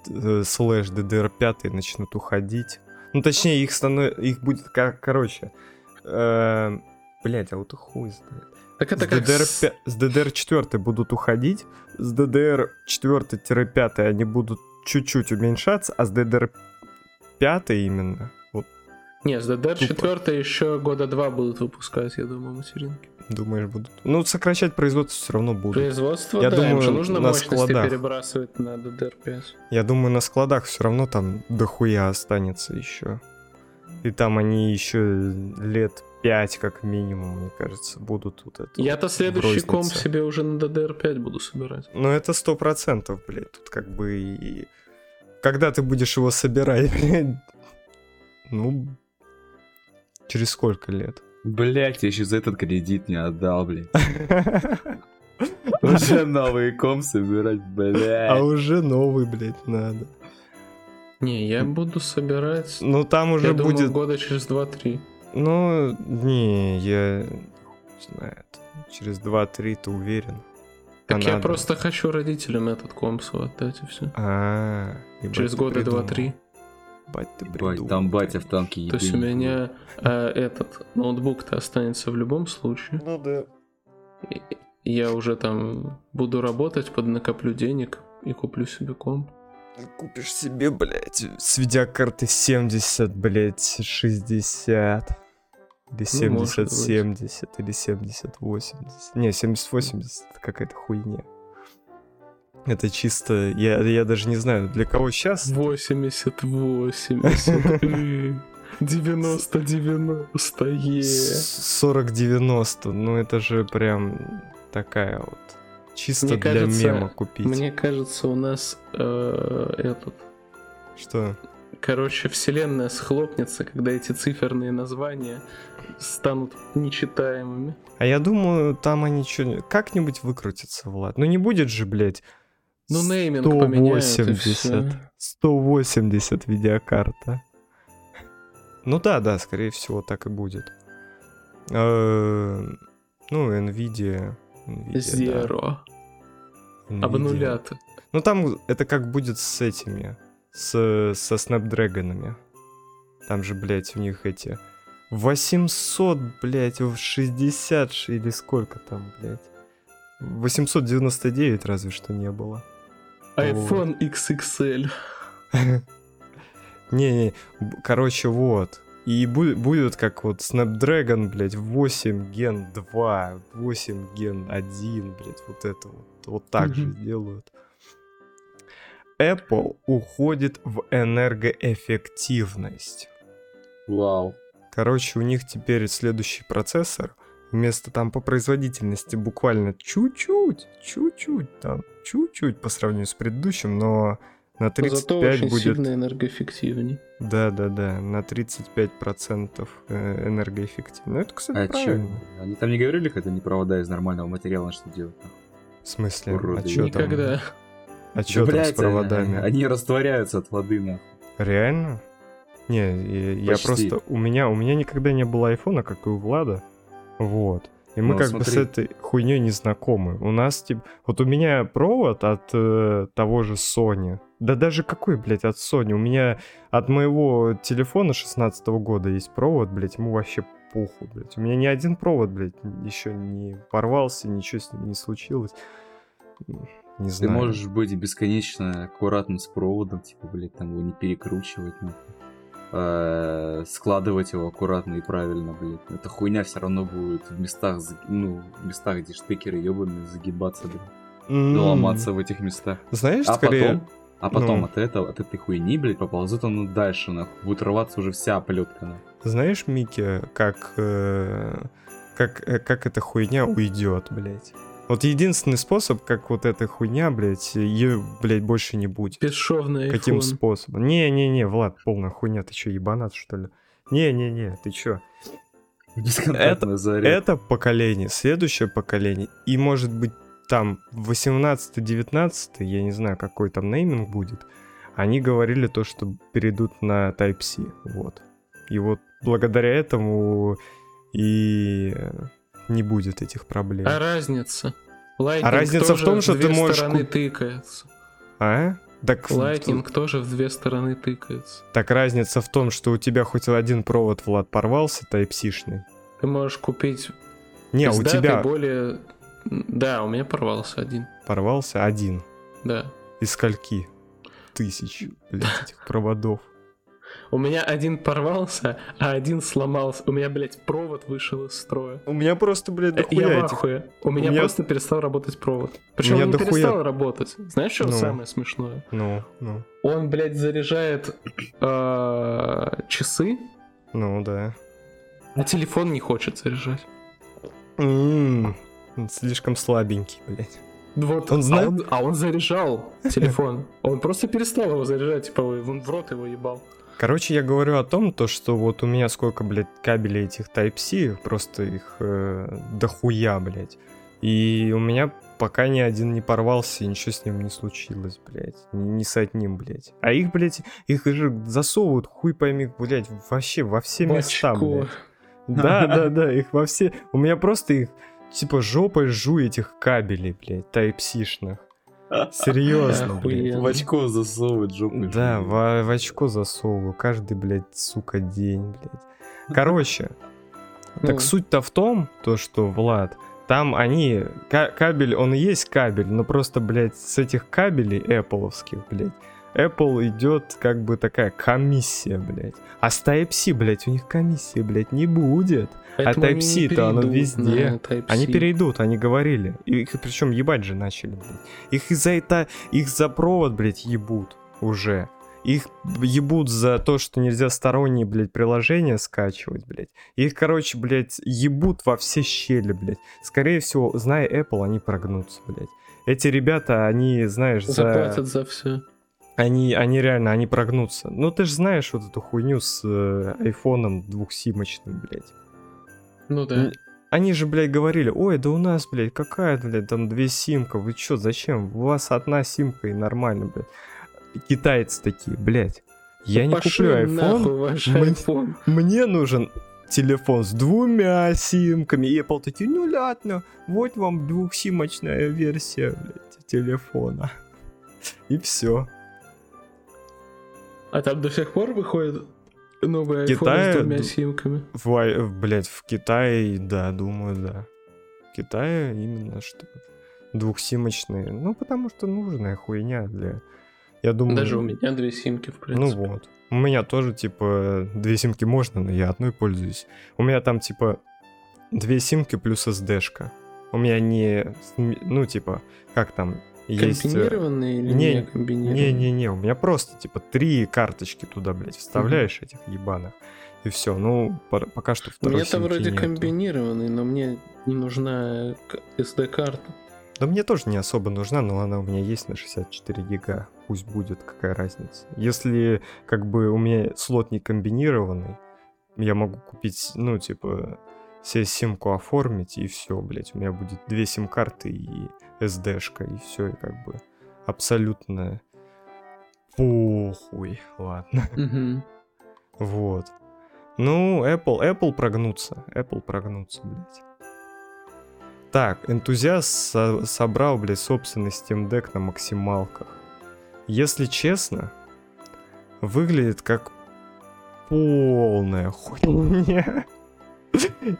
э, слэш DDR5 начнут уходить. Ну, точнее, их станов... их будет, как, короче, э, блядь, а вот и хуй знает. Так это с, как DDR, с- с DDR4 будут уходить, с DDR4-5 они будут чуть-чуть уменьшаться, а с DDR5 именно, вот Не, с DDR Тупо. 4 еще года два будут выпускать, я думаю, материнки. думаешь будут... Ну, сокращать производство все равно будут. Производство, Я да, думаю, им же нужно на мощности складах. перебрасывать на DDR5. Я думаю, на складах все равно там дохуя останется еще. И там они еще лет 5 как минимум, мне кажется, будут вот это. Я-то вот следующий в комп себе уже на DDR5 буду собирать. Ну, это сто процентов, блядь, тут как бы и... Когда ты будешь его собирать, блядь? Ну, через сколько лет? Блять, я еще за этот кредит не отдал, блядь. Уже новый ком собирать, А блядь. уже новый, блядь, надо. Не, я буду собирать, Ну, там уже я думаю, будет... года через 2-3. Ну, не, я... хуй знает. Через 2-3 ты уверен? Так А я просто хочу родителям этот комп свой отдать и все. А, ебать, Через ты года придумал. 2-3. Бать, ты Бать, придумал, там батя в танке То есть у меня э, этот ноутбук-то останется в любом случае. Ну да. И- Я уже там буду работать, поднакоплю денег и куплю себе комп. Купишь себе, блядь, с видеокарты 70, блядь, 60. Или Ну, может 70, быть. 70, или 70, 80. Не, 70, 80 это какая-то хуйня. Это чисто, я, я даже не знаю, для кого сейчас. 80, 80, э, 90, 90, е. 40-90, ну это же прям такая вот. Чисто Мне для кажется, мема купить. Мне кажется, у нас э, этот, Что? Короче, вселенная схлопнется, когда эти циферные названия станут нечитаемыми. А я думаю, там они что как-нибудь выкрутятся, Влад. Ну не будет же, блядь, Ну, нейминг поменяют и 180. всё. 180 видеокарта. Ну да, да, скорее всего, так и будет. Э, Ну, Nvidia. Nvidia, да. Zero. Nvidia. Обнулят. Ну там это как будет с этими, с, со Snapdragon'ами. Там же, блядь, у них эти 800, блядь, в 60 ш- или сколько там, блядь. 899 разве что не было. iPhone XXL. Не-не, короче, вот. И бу- будет как вот Snapdragon, блядь, 8 ген 2, 8 ген 1, блядь, вот это вот. Вот так же Мгм. Apple уходит в энергоэффективность. Вау. Короче, у них теперь следующий процессор. Вместо там по производительности буквально чуть-чуть, чуть-чуть, там, чуть-чуть по сравнению с предыдущим, но на 35 Зато очень будет... сильно энергоэффективней. Да, да, да, на 35% э, энергоэффективно. Ну, это, кстати, А чё? правильно. Они там не говорили, как это не провода из нормального материала, что делать? В смысле? Уроды. А чё там? Никогда. А Да, там с блядь, проводами? Они растворяются от воды, нахуй. Реально? Не, я, я просто... У меня, у меня никогда не было айфона, как и у Влада. Вот. И мы Ну, как бы с смотри. этой хуйней не знакомы. У нас, типа... Вот у меня провод от э, того же Sony. Да даже какой, блядь, от Sony? У меня от моего телефона 16 года есть провод, блядь, ему вообще похуй, блядь. У меня ни один провод, блядь, еще не порвался, ничего с ним не случилось. Не Ты знаю. можешь быть бесконечно аккуратным с проводом, типа, блядь, там его не перекручивать, нахуй. Э, складывать его аккуратно и правильно, блядь. Эта хуйня все равно будет в местах, ну, в местах, где штекеры ебаные, загибаться, блядь. Ломаться в этих местах. Знаешь, А скорее... потом, а потом ну. от этого, от этой хуйни, блядь, поползет он дальше, нахуй. Будет рваться уже вся оплетка, нахуй. Знаешь, Микки, как, э, как, э, как эта хуйня уйдет, блядь? Вот единственный способ, как вот эта хуйня, блядь, ее, блядь, больше не будет. Бесшовный Каким iPhone. способом? Не-не-не, Влад, полная хуйня, ты чё, ебанат, что ли? Не-не-не, ты чё? Бесконтактная зарядка. Это поколение, следующее поколение, и может быть там 18-19, я не знаю, какой там нейминг будет, они говорили то, что перейдут на Type-C, вот. И вот благодаря этому и не будет этих проблем. А разница? Lightning А разница в том, что две ты можешь стороны тыкается. А? Так, в- Lightning тоже в две стороны тыкается. так разница в том, что у тебя хоть один провод, Влад, порвался Type-C-шный, Ты можешь купить Не, у тебя более... Да, у меня порвался один. порвался один. Да. Из скольки? Тысяч, блядь, этих проводов. У меня один порвался, а один сломался. У меня, блядь, провод вышел из строя. У меня просто, блядь, Э, Я дохуя в этих. ахуе. У меня меня- просто перестал работать провод. Причем он дохуя- перестал работать. Знаешь, что Ну. самое смешное? Ну, ну, Он, блядь, заряжает э, часы, ну, да. а телефон не хочет заряжать. Он слишком слабенький, блядь. Вот, Он а знает- он- а он заряжал телефон. Он просто перестал его заряжать, типа, он в рот его ебал. Короче, я говорю о том, то, что вот у меня сколько, блядь, кабелей этих Type-C, просто их э, дохуя, блядь. И у меня пока ни один не порвался, и ничего с ним не случилось, блядь. Ни, ни с одним, блядь. А их, блядь, их же засовывают, хуй пойми, блядь, вообще во все места, Очко. блядь. Да, да, да, их во все... У меня просто их, типа, жопой жу этих кабелей, блядь, Type-C-шных. Серьезно, блядь. В очко засовывать жопой. Да, в, в очко засовываю каждый, блядь, сука, день, блядь. Короче, так Ну, суть-то в том, то что, Влад, там они, ка- кабель, он и есть кабель, но просто, блядь, с этих кабелей Apple'овских, блядь, Apple идет как бы такая комиссия, блядь. А с Type-C, блядь, у них комиссии, блядь, не будет. поэтому они не Type-C-то оно везде. Они перейдут, они говорили. И их причем ебать же начали, блядь. Их из-за это, их за провод, блядь, ебут уже. Их ебут за то, что нельзя сторонние, блядь, приложения скачивать, блядь. Их, короче, блядь, ебут во все щели, блядь. Скорее всего, зная Apple, они прогнутся, блядь. Эти ребята, они, знаешь, за... Заплатят за все. Они, они реально, они прогнутся. Ну, ты же знаешь вот эту хуйню с э, айфоном двухсимочным, блядь. Ну да. Они же, блядь, говорили, ой, да у нас, блядь, какая, блядь, там две симка, вы чё, зачем? У вас одна симка и нормально, блядь. Китайцы такие, блядь, я Да не куплю iPhone, iPhone. мне нужен телефон с двумя симками. И Apple такие, ну ладно, вот вам двухсимочная версия, блядь, телефона. И все. А там до сих пор выходит iPhone Китае с двумя симками. В, ай- в, Китае, да, думаю, да. В Китае именно что двухсимочные. Ну, потому что нужная хуйня для... Я думаю... Даже у меня две симки, в Ну принципе. вот. У меня тоже, типа, две симки можно, но я одной пользуюсь. У меня там, типа, две симки плюс SD-шка. У меня не... Ну, типа, как там... Есть... э, Комбинированные или не- не комбинированные? Не-не-не, у меня просто, типа, три карточки туда, блядь, вставляешь этих ебаных. И все. Ну, по- пока что У второй меня-то симки вроде нету. комбинированный, но мне не нужна SD-карта. Да мне тоже не особо нужна, но она у меня есть на 64 гига. Пусть будет, какая разница. Если как бы у меня слот не комбинированный, я могу купить, ну, типа, себе симку оформить, и все, блядь. У меня будет две сим-карты и SD-шка, и все, и как бы абсолютно похуй. Ладно. Вот. Ну, Apple, Apple прогнутся. Apple прогнутся, блядь. Так, энтузиаст со- собрал, блядь, собственный Steam Deck на максималках. Если честно, выглядит как полная хуйня.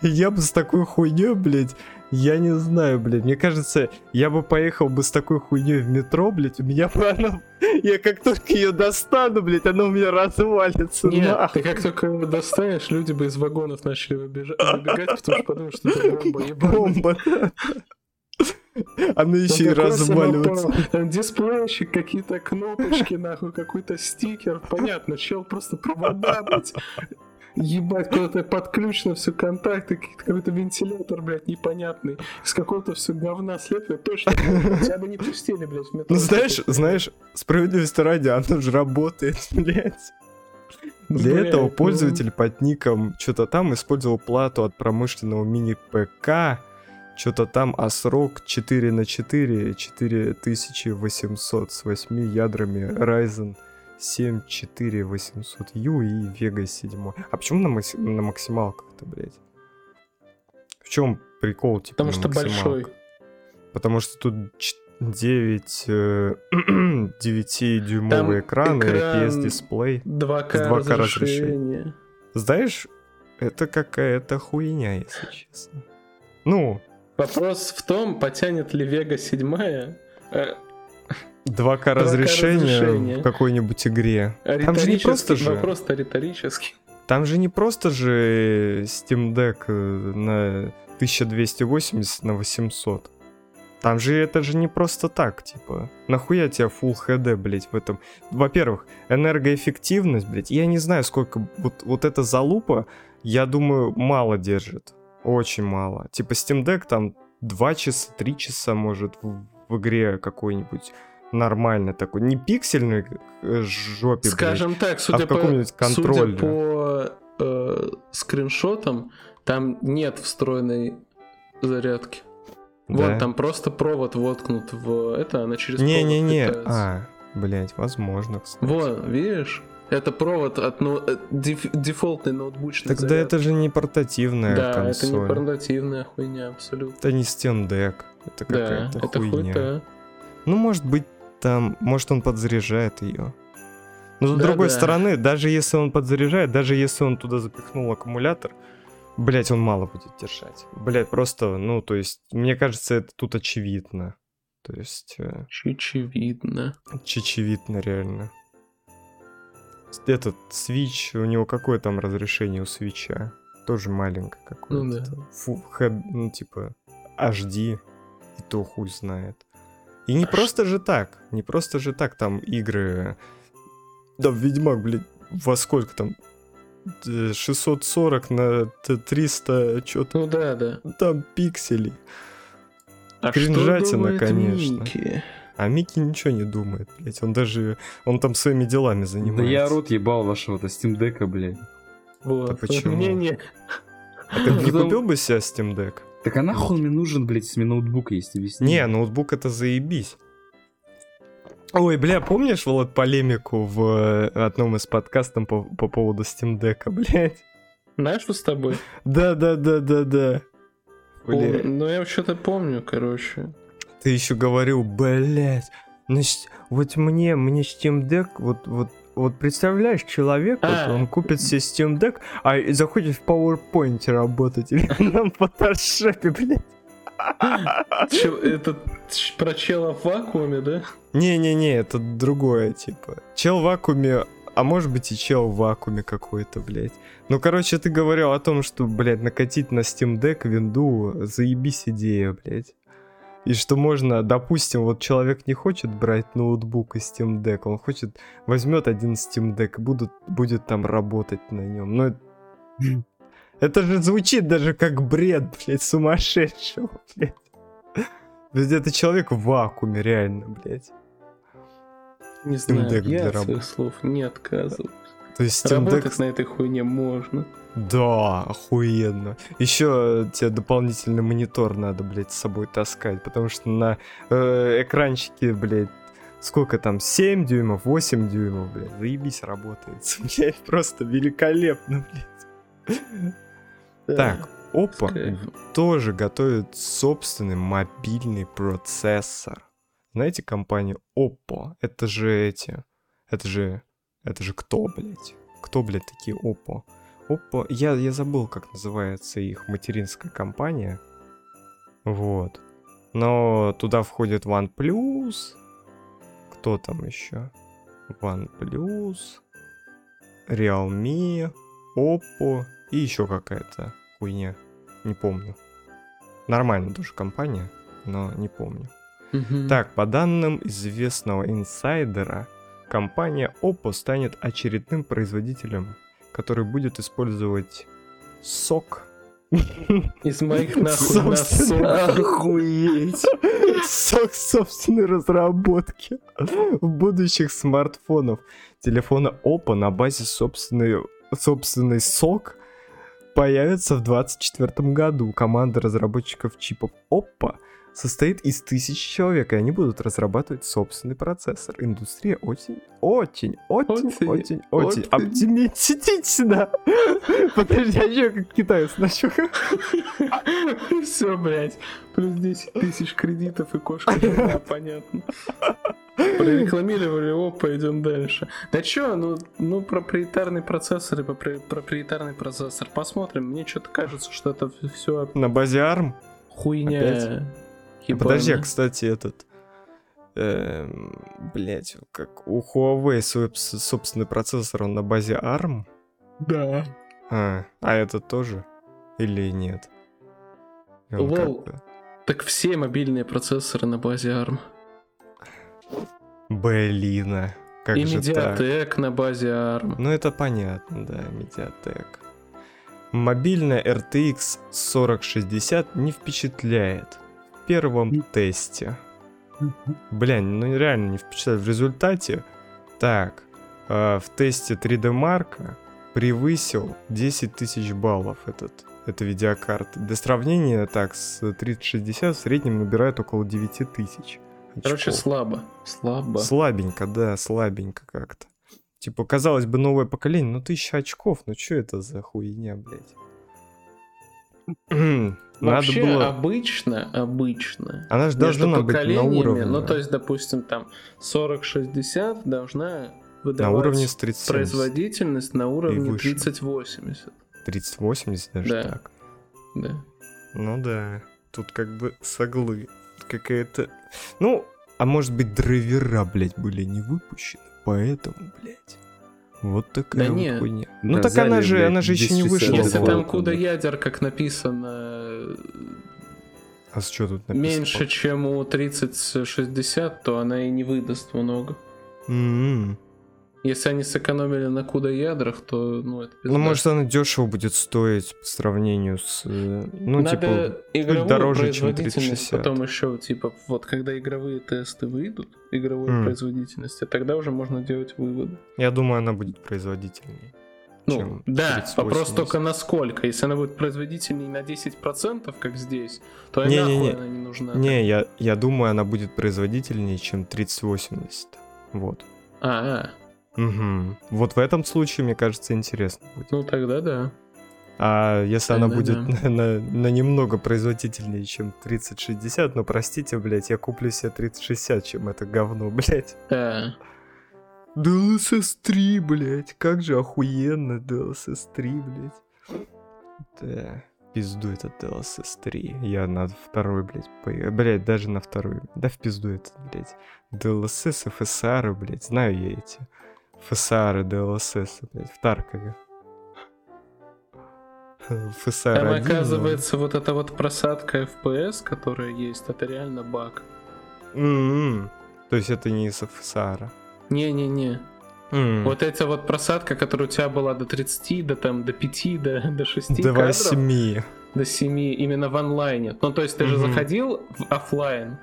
Я бы с такой хуйней, блядь, я не знаю, блядь. Мне кажется, я бы поехал бы с такой хуйней в метро, блядь, у меня бы она... Я как только ее достану, блядь, она у меня развалится Нет, нахуй. ты как только его достанешь, люди бы из вагонов начали выбежа- выбегать, потому что подумают, что это бомба ебаная. Бомба. Она еще и разваливается. Там дисплейщик, какие-то кнопочки, нахуй, какой-то стикер. Понятно, чел просто провода, блядь. Ебать, куда-то подключено все контакты, какой-то вентилятор, блядь, непонятный. Из какого-то все говна слепят. Точно, тебя бы не пустили, блядь, в метро. Ну знаешь, знаешь, справедливости ради, оно же работает, блядь. Для Блядь, этого ну. пользователь под ником что-то там использовал плату от промышленного мини-ПК, что-то там, а срок 4 на 4, 4800 с 8 ядрами Ryzen 7 4800U и Vega 7. А почему на, на максималках-то, блядь? В чем прикол, типа, Потому что большой. Потому что тут 9, 9-дюймовый Там экран и экран IPS-дисплей. 2К, С 2К разрешение. Знаешь, это какая-то хуйня, если честно. Ну, Вопрос в том, потянет ли Вега 7 э, 2К разрешения разрешения. в какой-нибудь игре. Там же не просто риторический же... вопрос-то риторический. Там же не просто же Steam Deck э, на 1280 на 800. Там же это же не просто так, типа. Нахуя тебе Full HD, блять, в этом? Во-первых, энергоэффективность, блять, я не знаю, сколько... Вот, вот эта залупа, я думаю, мало держит. Очень мало. Типа Steam Deck там 2 часа, 3 часа может в, в игре какой-нибудь нормально такой. Не пиксельной э, жопе, блядь, Скажем так, судя а в каком-нибудь по, судя контроле. по э, скриншотам, там нет встроенной зарядки. да? Вот, там просто провод воткнут в это, она через провод Не-не-не. питается. А, блять, возможно, кстати. Вон, видишь? Это провод от э, деф- дефолтной ноутбучной Тогда зарядки. это же не портативная Да, консоль. это не портативная хуйня, абсолютно. Это не Steam Deck. Это Да, какая-то это хуйня. хуйня. Ну, может быть, там, может, он подзаряжает ее. Но с Да, другой да. стороны, даже если он подзаряжает, даже если он туда запихнул аккумулятор, блять, он мало будет держать. Блять, просто, ну, то есть, мне кажется, это тут очевидно. То есть, э, Очевидно. очевидно реально. Этот Switch, у него какое там разрешение у свеча? Тоже маленькое какое-то. Ну да. Фу, head, ну типа HD, и то хуй знает. И не просто же так, не просто же так там игры... Да, Ведьмак, блядь, во сколько там? Э, 640 на т- 300, что-то Ну да, да. там пикселей. А Кринжатина, конечно. Микки? А Микки ничего не думает, блядь. Он даже... Он там своими делами Да занимается. я рот ебал вашего-то Steam Deck, блядь. Вот. Да почему? Мнение. А ты не купил бы себе Steam Deck? Так а нахуй мне нужен, блядь, если мне ноутбук есть вести? Не, ноутбук это заебись. Ой, бля, помнишь, Влад, полемику в э, одном из подкастов по, по поводу Steam Deck, блядь? Знаешь, что с тобой? Да-да-да-да-да. Ну, я что-то помню, короче. ты еще говорил, блядь, значит, вот мне, мне Steam Deck, вот, вот, вот представляешь, человек, вот А. он купит себе Steam Deck, а и захочет в PowerPoint работать или на фотошопе, блядь. Это про чела в вакууме, да? Не-не-не, это другое, типа. Чел в вакууме, а может быть и чел в вакууме какой-то, блядь. Ну, короче, ты говорил о том, что, блядь, накатить на Steam Deck винду, заебись идея, блядь. И что можно, допустим, вот человек не хочет брать ноутбук и Steam Deck, он хочет, возьмет один Steam Deck и будут, будет там работать на нем. Но это- же звучит даже как бред, блядь, сумасшедшего, блядь. Ведь это человек в вакууме, реально, блядь. Не Steam знаю, Deck я для от своих слов не отказываюсь. То есть Steam Работать Deck... на этой хуйне можно. Да, охуенно. Еще тебе дополнительный монитор надо, блядь, с собой таскать, потому что на э, экранчике, блядь, сколько там, 7 дюймов, 8 дюймов, блядь, заебись работает. Блядь, просто великолепно, блядь. Так, кайфом. тоже готовит собственный мобильный процессор. Знаете компанию Oppo? Это же эти... Это же... Это же кто, блядь? Кто, блядь, такие Oppo? Oppo... Я, я забыл, как называется их материнская компания. Вот. Но туда входит OnePlus. Кто там еще? OnePlus. Realme. Oppo. И еще какая-то хуйня. Не помню. Нормальная тоже компания, но не помню. Так, по данным известного инсайдера, компания Oppo станет очередным производителем, который будет использовать сок. Из моих нахуй. Охуеть. Сок собственной разработки в будущих смартфонов телефона Oppo на базе собственной, собственной сок появится в 2024 году. Команда разработчиков чипов Oppo состоит из тысяч человек, и они будут разрабатывать собственный процессор. Индустрия очень, очень, очень, Очень, очень, очень, оптимистична. Подожди, а чё, как китаец начал? Все, блядь. Плюс 10 тысяч кредитов и кошка. Понятно. Прорекламировали, о, пойдем дальше. Да чё, ну, ну проприетарный процессор и пропри- проприетарный процессор. Посмотрим. Мне что-то кажется, что это все На базе ARM? хуйня. Опять? Ебаная. Подожди, а, кстати, этот... Блять, как у Huawei свой собственный процессор, он на базе ARM? Да. А, а это тоже? Или нет? Он Лол. Так все мобильные процессоры на базе ARM. Блин, а, как и же так? Mediatek на базе ARM. Ну это понятно, да, Mediatek. Мобильная RTX 4060 не впечатляет первом тесте. Бля, ну реально не впечатляет. В результате, так, э, в тесте 3D Mark превысил 10 тысяч баллов этот, эта видеокарта. Для сравнения, так, с 3060 в среднем набирает около 9 тысяч. Короче, слабо. Слабо. Слабенько, да, слабенько как-то. Типа, казалось бы, новое поколение, ну тысяча очков, ну что это за хуйня, блядь? Надо Вообще было... обычно, обычно. Она же должна быть на уровне. Ну, то есть, допустим, там 40-60 должна на выдавать уровне с 30 производительность на уровне выше. 30-80. 3080 даже Да. так. Да. Ну да, тут как бы соглы. Какая-то... Ну, а может быть драйвера, блядь, были не выпущены, поэтому, блядь. Вот такая Да вот не. хуйня. Ну Да так она же, блядь, она же еще не 1060 вышла. Если там куда ядер, как написано, А с что тут написано? меньше, чем у 3060, то она и не выдаст много. М-м. Если они сэкономили на куда ядрах, то ну это Ну, пизда. может, она дешево будет стоить по сравнению с... э, Ну, Надо типа, игровую дороже, чем производительность 3060. потом еще, типа, вот когда игровые тесты выйдут, игровой М. производительности, тогда уже можно делать выводы. я думаю, она будет производительнее. Ну, чем да, 3080. вопрос только насколько. Если она будет производительнее на 10%, как здесь, то Не-не-не. нахуй она не нужна. Не, я, я думаю, она будет производительнее, чем 3080. Вот. А, а, Угу. Вот в этом случае, мне кажется, интересно будет. ну тогда да. А если она Тогда будет да. на, на- на немного производительнее, чем 3060, ну простите, блядь, я куплю себе 3060, чем это говно, блядь. Да. DLSS 3, блядь, как же охуенно DLSS 3, блядь. Да, пизду этот DLSS 3. Я на второй, блядь, поиграю. Блядь, даже на второй. Да в пизду этот, блядь. DLSS, FSR, блядь, знаю я эти. FSR, DLSS, блядь, в Таркове. FSR Там 1, оказывается вот эта вот просадка FPS, которая есть, это реально баг. М-м. То есть это не из FSR. Не-не-не. Вот эта вот просадка, которая у тебя была до 30, до там, до 5 до, до 6 До кадров, 8. до 7, именно в онлайне. Ну, то есть ты же заходил в оффлайн.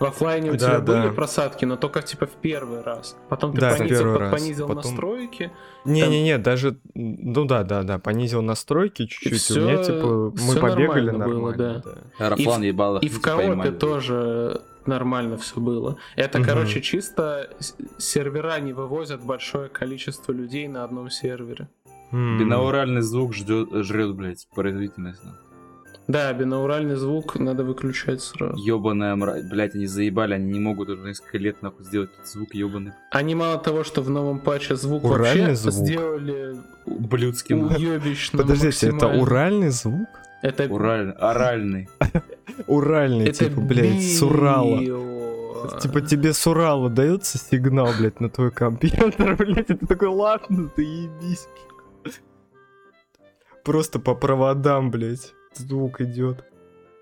В оффлайне у Да, тебя да. были просадки, но только типа в первый раз. Потом ты Да, понизил, первый под- раз. понизил Потом- настройки. Не-не-не, даже, ну да, да, да, понизил настройки чуть-чуть, всё- у меня, типа, мы всё побегали нормально было, да. да. Аэроплан ебало. И в коопе тоже нормально все было. Это, Мгм. короче, чисто сервера не вывозят большое количество людей на одном сервере. Бинауральный звук ждет, жрет, блядь, производительность. Да, бинауральный звук надо выключать сразу. Ёбаная мразь. Блядь, они заебали, они не могут уже несколько лет нахуй сделать этот звук ёбаный. Они мало того, что в новом патче звук Уральный вообще звук? сделали Ублюдский. уебищно Подождите, это уральный звук? Это, Уральный. Оральный. Уральный, это типа, блядь, с Урала. Типа тебе с Урала дается сигнал, блядь, на твой компьютер, блядь, и ты такой, ладно, ты ебись. Просто по проводам, блядь, звук идет.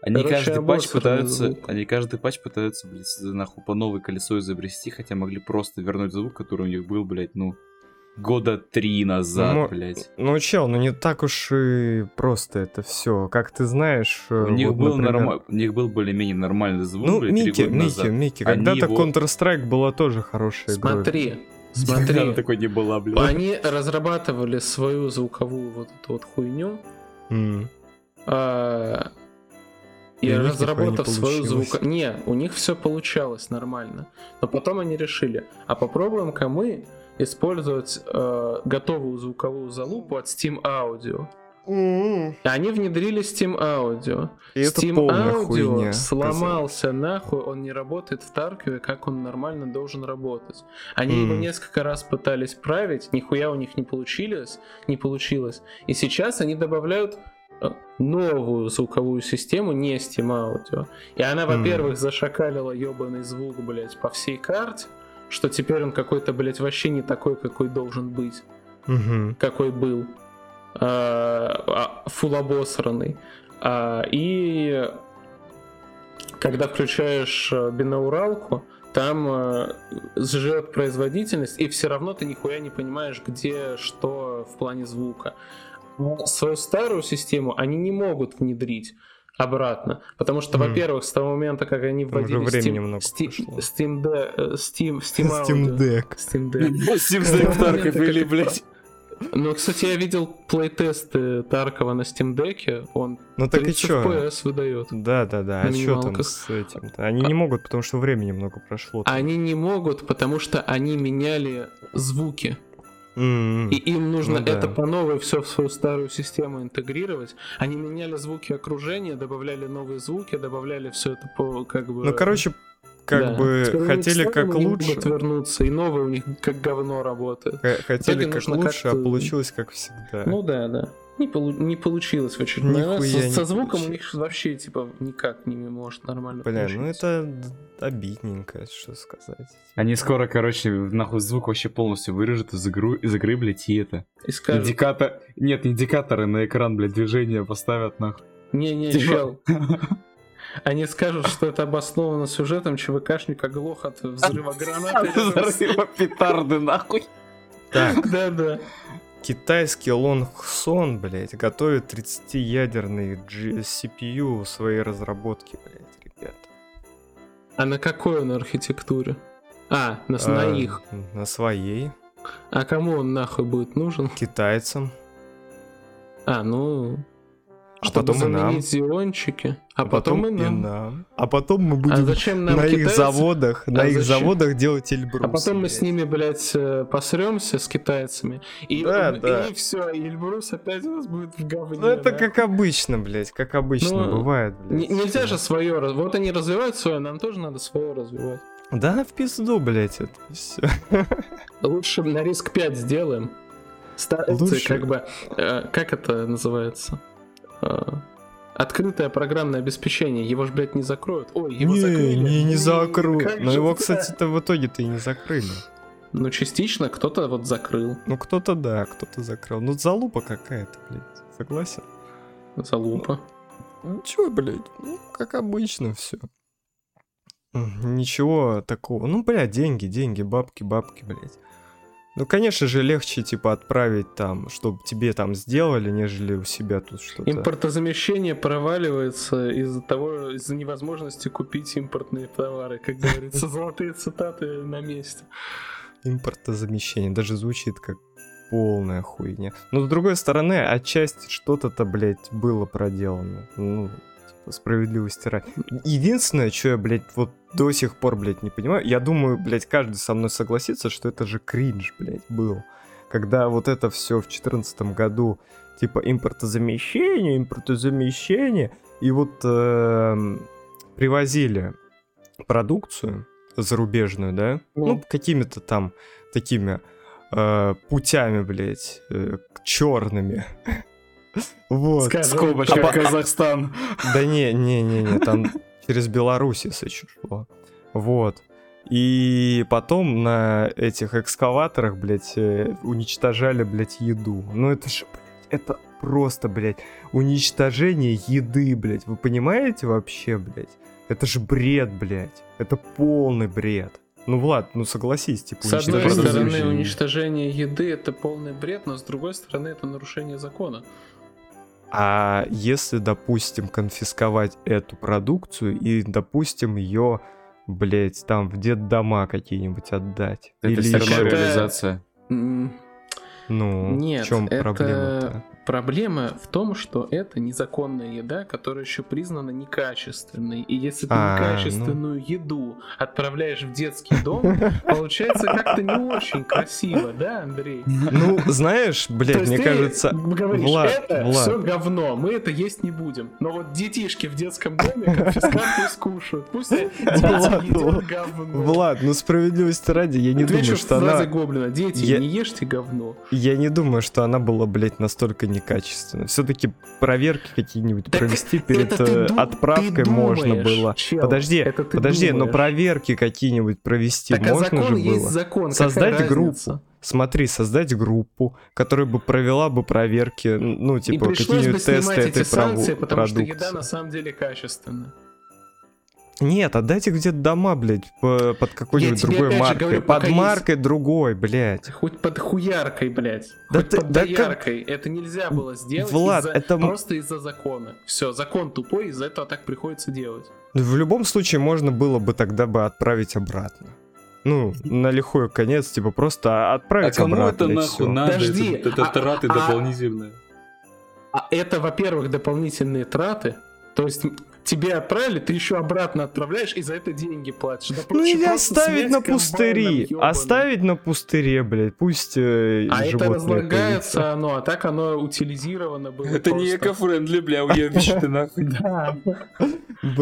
Они Короче, каждый патч пытаются, звук. они каждый патч пытаются, блядь, нахуй по новой колесо изобрести, хотя могли просто вернуть звук, который у них был, блядь, ну, года три назад, Мо- блядь. Ну, чел, ну не так уж и просто это все. Как ты знаешь, э, У них вот, был например, норма- у них был более-менее нормальный звук, Ну, блядь, Микки, Микки, назад. Микки, когда-то его- Counter-Strike была тоже хорошая игрой. Смотри, Никогда смотри. такой не была, блядь. Они разрабатывали свою звуковую вот эту вот хуйню, М. а, и разработав свою звук... Не, у них все получалось нормально. Но потом они решили, а попробуем-ка мы использовать э, готовую звуковую залупу от Steam Audio. М-м. Они внедрили Steam Audio. И Steam Audio хуйня. сломался нахуй, он не работает в Таркове, как он нормально должен работать. Они его М. несколько раз пытались править, нихуя у них не получилось, не получилось. И сейчас они добавляют новую звуковую систему, не Steam Audio. И она, во-первых, зашакалила ебаный звук, блядь, по всей карте, что теперь он какой-то, блядь, вообще не такой, какой должен быть Мгм. какой был, а, фул обосранный. А, и когда включаешь э, бинауралку, там э, сжет производительность, и все равно ты нихуя не понимаешь, где что в плане звука. Но свою старую систему они не могут внедрить обратно, потому что, Мгм. во-первых, с того момента, как они вводили времени Steam, много Steam. Steam, De- э, Steam, Steam, Steam. Deck. Steam Deck. Steam Deck Тарков или, блядь. Ну, кстати, я видел плейтесты Таркова на Steam Deck, он Ну так и 30 чё? FPS выдает. Да, да, да. А что там с этим-то? Они не могут, потому что времени много прошло. Они не могут, потому что они меняли звуки. М-м. И им нужно Ну да. это по новой все в свою старую систему интегрировать. Они меняли звуки окружения, добавляли новые звуки, добавляли все это по как бы. Ну, короче, как да. бы Теперь хотели как лучше. вернуться, и новые у них как говно работает. Х- Хотели как лучше, а как-то- получилось как всегда. Ну да, да. Не, полу- не получилось в очередной раз. Со, не со звуком у получилось. них вообще типа никак не может нормально Бля, ну получиться. это д- обидненько, что сказать. Они скоро, короче, нахуй звук вообще полностью вырежут из, игру, из игры, блядь, и это. И скажут, Индикатор... Нет, индикаторы на экран, блядь, движения поставят, нахуй. не-не, Типа- чел. Они скажут, что это обосновано сюжетом, ЧВКшник оглох от взрыва гранаты. Взрыва петарды, нахуй. Так, Да-да. Китайский Лонгсон, блядь, готовит 30-ядерный G- CPU своей разработки, блядь, ребят. А на какой он архитектуре? А, на, на А, их. На своей. А кому он нахуй будет нужен? Китайцам. А, ну... А чтобы потом и нам. заменить зиончики. А, потом, и нам. А потом мы будем А зачем нам на их заводах, на А их зачем? заводах делать Эльбрус. А потом мы с ними, блядь, э, посремся с китайцами. И, Да, и да. все, и Эльбрус опять у нас будет в говне. Ну это да. как обычно, блядь, как обычно Ну, бывает, блядь. Нельзя же свое. Вот они развивают свое, нам тоже надо свое развивать. Да, в пизду, блядь, это все. Лучше на риск 5 сделаем. Ставится Лучше. как бы. э, как это называется? Э, открытое программное обеспечение. Его же, блядь, не закроют. Ой, его Не, закрыли. не, не закроют. Но его, кстати-то в итоге-то и не закрыли. Ну, частично кто-то вот закрыл. Ну, кто-то да, кто-то закрыл. Ну, залупа какая-то, блядь. Согласен? Залупа. Ничего, блядь, ну, как обычно все. Ничего такого. Ну, блядь, деньги, деньги, бабки, бабки, блядь. Ну, конечно же, легче, типа, отправить там, чтобы тебе там сделали, нежели у себя тут что-то. Импортозамещение проваливается из-за того, из-за невозможности купить импортные товары. Как говорится, золотые цитаты на месте. Импортозамещение. Даже звучит как полная хуйня. Но с другой стороны, отчасти что-то-то, блядь, было проделано. Ну, справедливости ради. Единственное, что я, блядь, вот до сих пор, блядь, не понимаю, я думаю, блядь, каждый со мной согласится, что это же кринж, блядь, был. Когда вот это все в 2014 году, типа, импортозамещение, импортозамещение, и вот эм, привозили продукцию зарубежную, да, Ну. ну, какими-то там такими э, путями, блядь, черными. Вот. Скобочка, А Казахстан. Да не, не, не, не, там через Беларусь, если шло. Вот. И потом на этих экскаваторах, блядь, э, уничтожали, блядь, еду. Ну это же, блядь, это просто, блядь, уничтожение еды, блядь. Вы понимаете вообще, блядь? Это же бред, блядь. Это полный бред. Ну, Влад, ну согласись, типа, С одной стороны, уничтожение еды это полный бред, но с другой стороны, это нарушение закона. А если, допустим, конфисковать эту продукцию и, допустим, ее, блядь, там в детдома какие-нибудь отдать? Это Или все равно Это- реализация. Ну, Нет, в чем это- проблема-то? Проблема в том, что это незаконная еда, которая еще признана некачественной. И если ты А, некачественную еду отправляешь в детский дом, получается как-то не очень красиво, да, Андрей? Ну, знаешь, блядь, мне кажется... говоришь, Влад, это Влад. все говно, мы это есть не будем. Но вот детишки в детском доме конфискат пусть кушают. Пусть дети едят говно. Влад, ну справедливости ради, я не думаю, что она... Гоблина. Дети, не ешьте говно. Я не думаю, что она была, блядь, настолько некачественной. Все-таки проверки какие-нибудь Так провести перед э, ду- отправкой можно было. чел, Подожди, подожди, но думаешь. проверки какие-нибудь провести Так а можно закон же есть было. закон. Создать группу. Смотри, создать группу, которая бы провела бы проверки, ну, типа, бы какие-нибудь тесты этой прову- потому что еда продукции. на самом деле качественная. Нет, отдайте где-то дома, блядь, по- под какой-нибудь другой маркой. говорю, под пока есть- маркой другой, блядь. Хоть под хуяркой, блядь. Да Хоть ты- под да как- дояркой. Это нельзя было сделать Влад, из-за- это просто из-за закона. Все, закон тупой, из-за этого так приходится делать. В любом случае можно было бы тогда бы отправить обратно. Ну, на лихой конец, типа, просто А отправить кому обратно. это и нахуй всё. надо? Подожди, Это, это а- траты а- дополнительные. А это, во-первых, дополнительные траты. То есть тебе отправили, ты еще обратно отправляешь, и за это деньги платишь. Да Ну или оставить на пустыри. Оставить на пустыре, блядь. Пусть э, А это разлагается появятся. оно, а так оно утилизировано было. Это не просто. эко-френдли, бля, уебище ты нахуй. Да.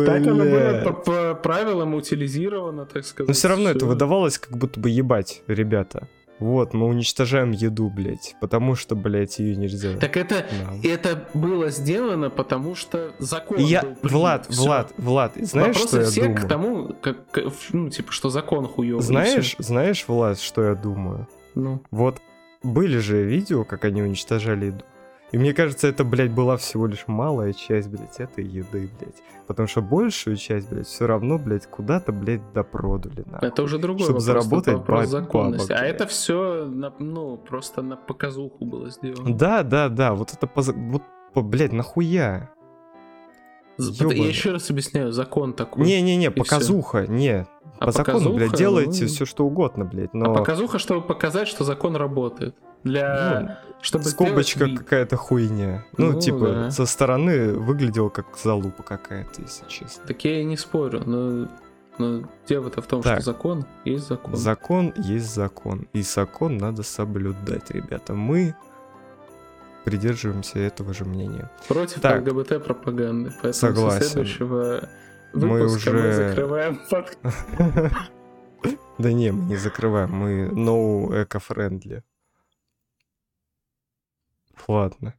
Так оно было по, правилам утилизировано, так сказать. Но все равно это выдавалось как будто бы ебать, ребята. Вот, мы уничтожаем еду, блядь. Потому что, блядь, ее нельзя. Так это, Да. это было сделано, потому что закон И я, был принят. Влад, Всё. Влад, Влад, знаешь, Вопросы что я все думаю? к тому, как, как- ну, типа, что закон хуёвый. Знаешь, знаешь, Влад, что я думаю? Ну, Вот были же видео, как они уничтожали еду. И мне кажется, это, блядь, была всего лишь малая часть, блядь, этой еды, блядь. Потому что большую часть, блядь, все равно, блядь, куда-то, блядь, допродали. нахуй. это уже другой Чтоб вопрос. заработать это вопрос баб- законности. бабок, а блядь. это все, ну, просто на показуху было сделано. Да, да, да, вот это, поза- вот, по- блядь, нахуя? Ёбаный. Я еще раз объясняю, закон такой. Не-не-не, показуха, не. А По закону, блядь, показуха, делайте ну, все, что угодно, блядь, А но... показуха, чтобы показать, что закон работает. Для... чтобы Ну, скобочка сделать какая-то хуйня. Ну, Ну, типа, да. со стороны выглядел как залупа какая-то, если честно. Так я и не спорю, но, но дело-то в том, Так. что закон есть закон. Закон есть закон. И закон надо соблюдать, ребята. Мы придерживаемся этого же мнения. Против Так. ЛГБТ пропаганды. Поэтому Согласен. со следующего Мы выпуска мы, уже- закрываем под- Да не, мы не закрываем, мы no eco-friendly. Ладно.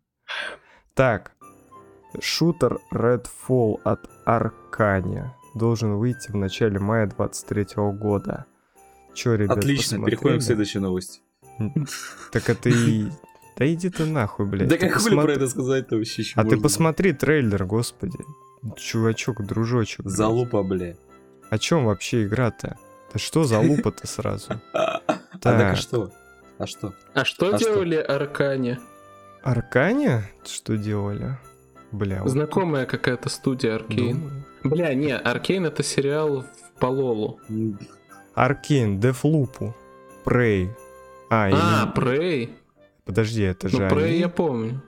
Так. Шутер Redfall от Аркания должен выйти в начале мая 23 года. Чё, ребят, Отлично, посмотрели? переходим к следующей новости. Так это и... Да иди ты нахуй, блядь. Да Ты как хули посмотри- про это сказать-то вообще еще А ты посмотри трейлер, господи. Чувачок, дружочек. блядь. Залупа, бля. О чем вообще игра-то? Да что за лупа-то сразу? А так а? А что? А что А что? делали Аркане? Аркане? Что делали? Бля, вот Знакомая какая-то студия Аркейн. Бля, не, Аркейн это сериал в Пололу. Аркейн, Дефлупу, Прей. А, А, или- Прей. подожди, это Ну, же Прей они? я помню.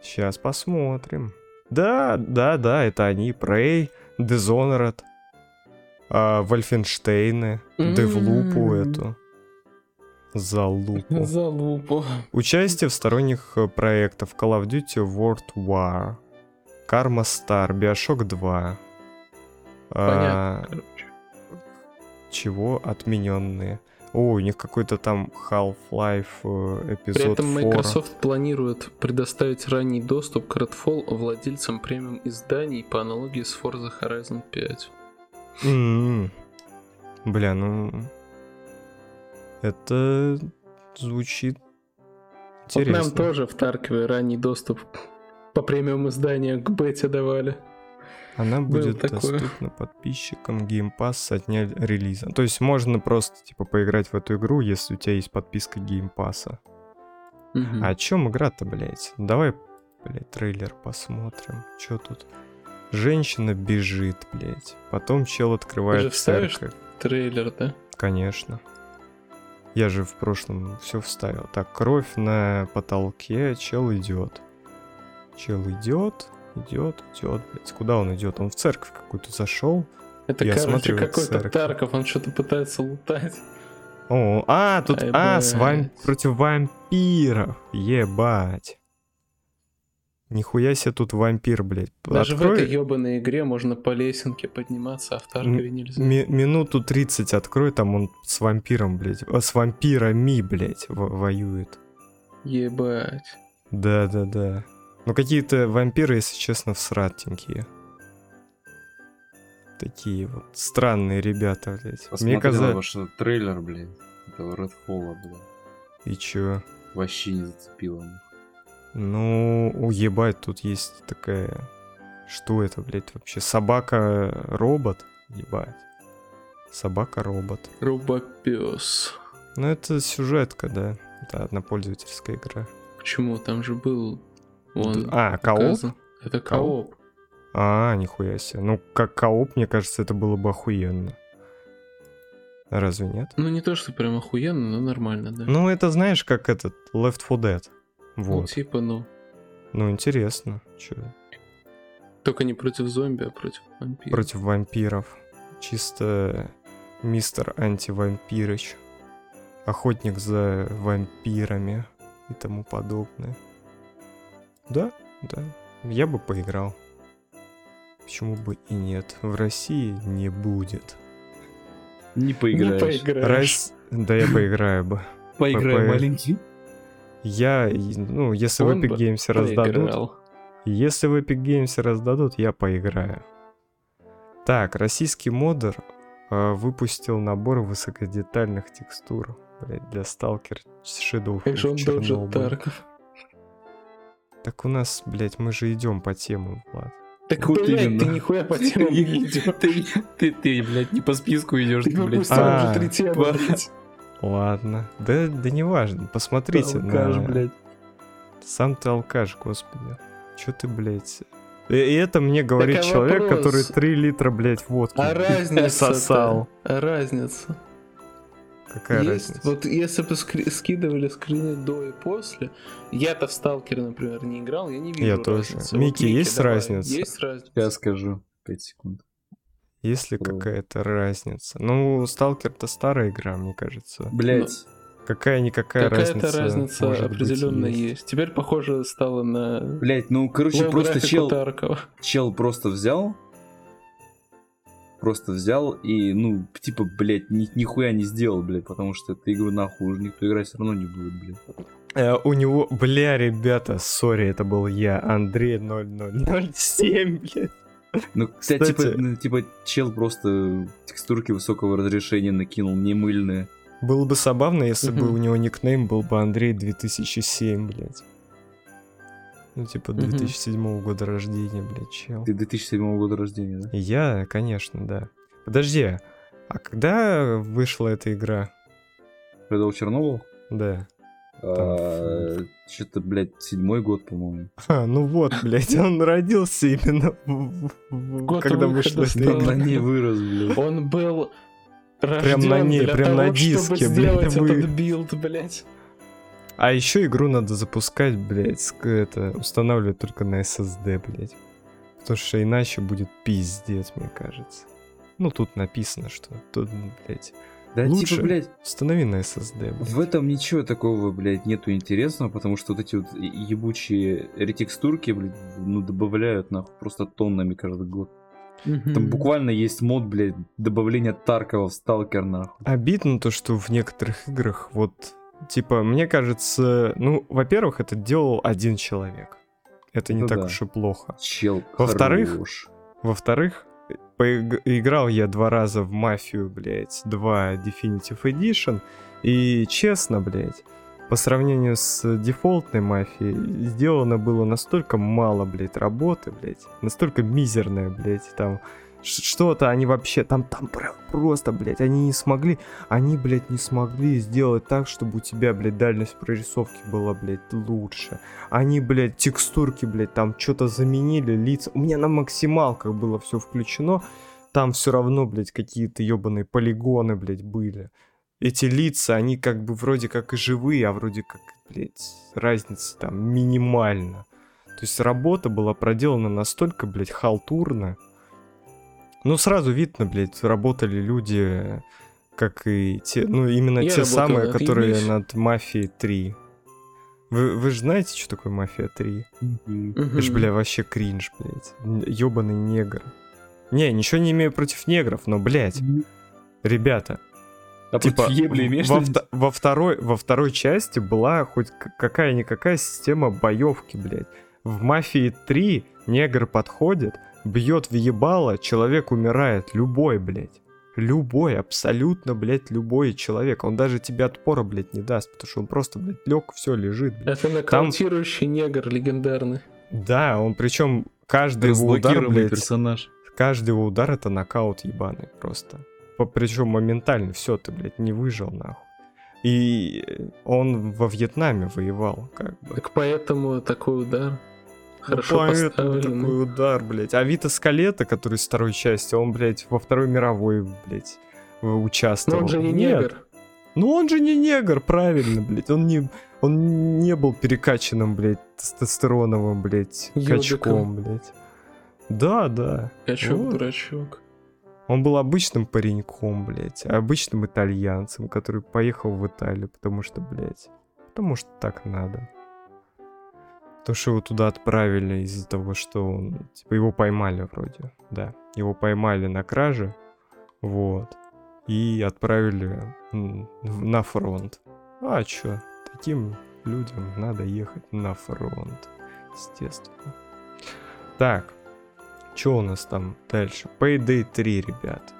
Сейчас посмотрим. Да, да, да, это они. Прей, Dishonored, а, Вольфенштейны, Девлупу М. эту. Залупу. За лупу. Участие в сторонних э, проектах Call of Duty World War, Karma Star, Bioshock 2. А, Понятно, короче. чего отмененные. О, у них какой-то там Half-Life э, эпизод При этом 4. Microsoft планирует предоставить ранний доступ к Redfall владельцам премиум изданий по аналогии с Forza Horizon 5. М. Бля, ну... Это звучит Вот нам интересно. тоже в Таркове ранний доступ по премиум изданию к бете давали. Она будет такое. доступна подписчикам Game Pass со дня релиза. То есть можно просто типа поиграть в эту игру, если у тебя есть подписка Game Pass. Мгм. А о чем игра-то, блядь? Давай, блядь, трейлер посмотрим. Чё тут? Женщина бежит, блядь. Потом чел открывает же вставишь? церковь. Трейлер, да? Конечно. Я же в прошлом все вставил. Так, кровь на потолке, чел идет. Чел идет, идет, идет, блядь. Куда он идет? Он в церковь какую-то зашел. Это, Я короче, какой-то. Тарков, он что-то пытается лутать. О, а, тут, Ай, а, с вам- блядь. против вампиров. Ебать. Нихуя себе тут вампир, блядь. Даже в Открой этой ебаной игре можно по лесенке подниматься, а в Таркове нельзя. ми- минуту 30 открой, там он с вампиром, блядь. а, с вампирами, блядь, во- воюет. Ебать. Да-да-да. Ну какие-то вампиры, если честно, всратенькие. Такие вот странные ребята, блядь. Мне Посмотрел казалось... ваш трейлер, блядь. Этого Redfall, блядь. И чё? Вообще не зацепило. нахуй. Ну, уебать, тут есть такая... Что это, блядь, вообще? Собака-робот? Ебать. Собака-робот. Робопес. Ну, это сюжетка, да. Это однопользовательская игра. Почему? Там же был... Он а, кооп? показан. Это Кооп? кооп. А, нихуя себе. Ну, как кооп, мне кажется, это было бы охуенно. Разве нет? Ну, не то, что прям охуенно, но нормально, да. Ну, это знаешь, как этот Left 4 Dead. Ну, Вот. типа, ну. Ну, интересно. Чё? Только не против зомби, а против вампиров. Против вампиров. Чисто мистер антивампирыч. Охотник за вампирами и тому подобное. Да, да. Я бы поиграл. Почему бы и нет? В России не будет. Не Не поиграешь. поиграешь. Рас- Да я поиграю бы. Поиграй, По- маленький. Я, ну, если в Он Epic бы Games раздадут, Поиграл. если в Epic Games раздадут, я поиграю. Так, российский модер э, выпустил набор высокодетальных текстур блядь, для Stalker Shadow Как же он. Тарков. Так у нас, блядь, мы же идем по темам, Влад. Так, Вот блядь, именно. ты нихуя по темам не идешь. Ты, ты, ты, блядь, не по списку идешь, Ты блядь. А, уже три темы, блядь. Ладно. Да, да не важно. Посмотрите Алкаш, на... блядь. Сам ты алкаш, господи. Чё ты, блядь... И, и это мне говорит а человек, вопрос? который 3 литра, блядь, водки А разница сосал. А разница? Какая Есть, разница? вот если бы скри- скидывали скрины до и после, я-то в Сталкера, например, не играл, я не вижу Я тоже. разницы. Вот, Микки, есть давай, разница? Есть разница. Сейчас скажу. 5 секунд. Есть ли какая-то разница? Ну, Сталкер-то старая игра, мне кажется. Блядь. Какая-никакая Какая-то разница. разница, может быть, определенно есть. Теперь, похоже, стало на Блядь, ну, короче, low просто чел, Таркова. чел просто взял, просто взял и, ну, типа, блядь, ни, нихуя не сделал, блядь, потому что эту игру нахуй уже никто играть все равно не будет, блядь. Э, у него, бля, ребята, сори, это был я, Андрей 0007, блядь. Ну, кстати, типа, Кстати- ну, типа, чел просто текстурки высокого разрешения накинул, не мыльные. Было бы забавно, если бы у него никнейм был бы Андрей 2007, блядь. Ну, типа, Мгм. 2007 года рождения, блядь, чел. Ты 2007 года рождения, да? Я, конечно, да. Подожди, а когда вышла эта игра? Предал Чернобыль? Да. Что-то, блядь, седьмой год, по-моему. А, ну вот, блядь, он родился именно Год когда выхода вышла эта стала. игра. На ней вырос, блядь. Он был Прям на ней, прям на того, чтобы диске, блядь, сделать вы- этот билд, блядь. А еще игру надо запускать, блядь, это, устанавливать только на SSD, блядь. Потому что иначе будет пиздец, мне кажется. Ну, тут написано, что тут, блядь, Да, Лучше. типа, блядь, установи на SSD, блядь. в этом ничего такого, блядь, нету интересного, потому что вот эти вот ебучие ретекстурки, блядь, ну, добавляют, нахуй, просто тоннами каждый год. Там буквально есть мод, блядь, добавления Таркова в Сталкер, нахуй. Обидно то, что в некоторых играх вот, типа, мне кажется, ну, во-первых, это делал один человек. Это не Ну так да. уж и плохо. Чел Во-вторых. Во-вторых, поиг- играл я два раза в Мафию, блядь, 2 Definitive Edition, и честно, блядь, по сравнению с дефолтной мафией, сделано было настолько мало, блядь, работы, блядь, настолько мизерная, блядь, там что-то они вообще, там, там просто, блядь, они не смогли, они, блядь, не смогли сделать так, чтобы у тебя, блядь, дальность прорисовки была, блядь, лучше. Они, блядь, текстурки, блядь, там что-то заменили, лица. У меня на максималках было все включено. Там все равно, блядь, какие-то ебаные полигоны, блядь, были. Эти лица, они как бы вроде как и живые, а вроде как, блядь, разница там минимальна. То есть работа была проделана настолько, блядь, халтурно. Ну, сразу видно, блядь, работали люди, как и те, ну, именно Я те работал самые, которые English. над Мафией 3. Вы, вы же знаете, что такое Мафия 3? Это ж, бля, вообще кринж, блядь. Ёбаный негр. Не, ничего не имею против негров, но, блядь, ребята, А типа, ебли имеешь? во, вто- во второй, во второй части была хоть какая-никакая система боевки, блядь. В «Мафии 3» негр подходит, бьет в ебало, человек умирает. Любой, блядь. Любой, абсолютно, блядь, любой человек. Он даже тебе отпора, блядь, не даст, потому что он просто, блядь, лег, все, лежит, блядь. Это нокаутирующий негр легендарный. Да, он причем каждый его удар, блядь, персонаж. каждый его удар это нокаут ебаный просто. Причем моментально, все, ты, блядь, не выжил нахуй. И он во Вьетнаме воевал, как бы. Так поэтому такой удар. Хорошо Ну, поставленный. такой удар, блядь. А Вита Скалета, который из второй части, он, блядь, во Второй мировой, блядь, в- Но участвовал. он же не Нет. негр. Ну он же не негр, правильно, блядь. Он не, он не был перекачанным, блядь, тестостероновым, блядь, Ёбиком. качком, блядь. Да, да. Качок, Вот. дурачок. Он был обычным пареньком, блядь, обычным итальянцем, который поехал в Италию, потому что, блядь, потому что так надо. То, что его туда отправили из-за того, что он, типа, его поймали вроде, да. Его поймали на краже, вот, и отправили на фронт. А чё, таким людям надо ехать на фронт, естественно. Так, что у нас там дальше? Payday 3, ребят.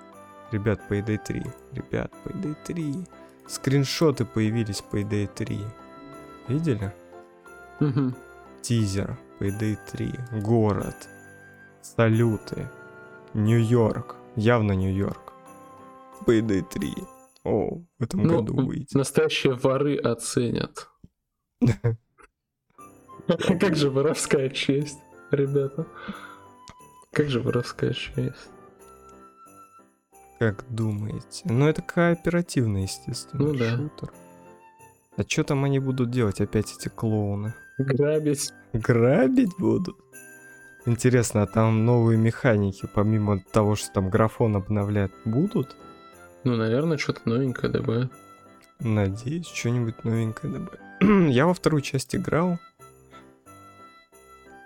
Ребят, Payday 3. Ребят, Payday 3. Скриншоты появились Payday 3. Видели? Мгм. Тизер. Payday 3. Город. Салюты. Нью-Йорк. Явно Нью-Йорк. Payday 3. О, в этом Ну, году выйдет. Настоящие воры оценят. Как же воровская честь, ребята? Как же воровская честь? Как думаете? Ну, это кооперативный, естественно, Ну да. шутер. А что там они будут делать опять эти клоуны? Грабить. Грабить будут? Интересно, а там новые механики, помимо того, что там графон обновлять, будут? Ну, наверное, что-то новенькое добавят. Надеюсь, что-нибудь новенькое добавить. Я во вторую часть играл.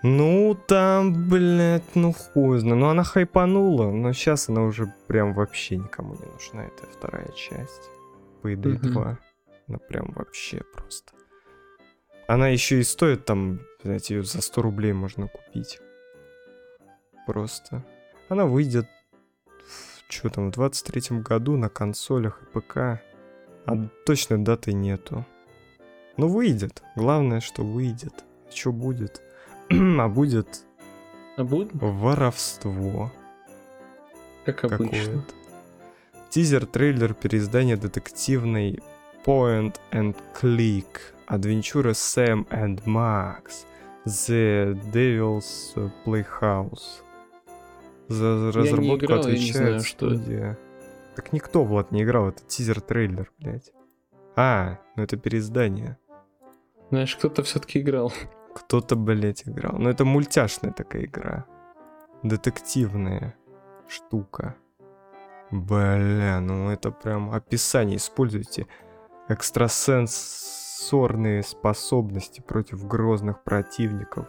Ну, там, блядь, ну хуй знает. Ну, она хайпанула, но сейчас она уже прям вообще никому не нужна, эта вторая часть. Мгм. 2. Она прям вообще просто. Она еще и стоит там, знаете, ее за 100 рублей можно купить. Просто. Она выйдет, что там, в 23 году на консолях и ПК. А точной даты нету. Ну, выйдет. Главное, что выйдет. Что будет? а будет А будет? воровство Как обычно. Тизер-трейлер переиздания детективной Point and Click Адвенчура Сэм and Max The Devil's Playhouse. За не разработку играл, я не отвечает знаю, что это. студия. Так никто, Влад, не играл, это тизер-трейлер, блядь. А, ну это переиздание. Знаешь, кто-то все-таки играл. Кто-то, блядь, играл. Но это мультяшная такая игра. Детективная штука. Бля, ну это прям описание. Используйте экстрасенсорные способности против грозных противников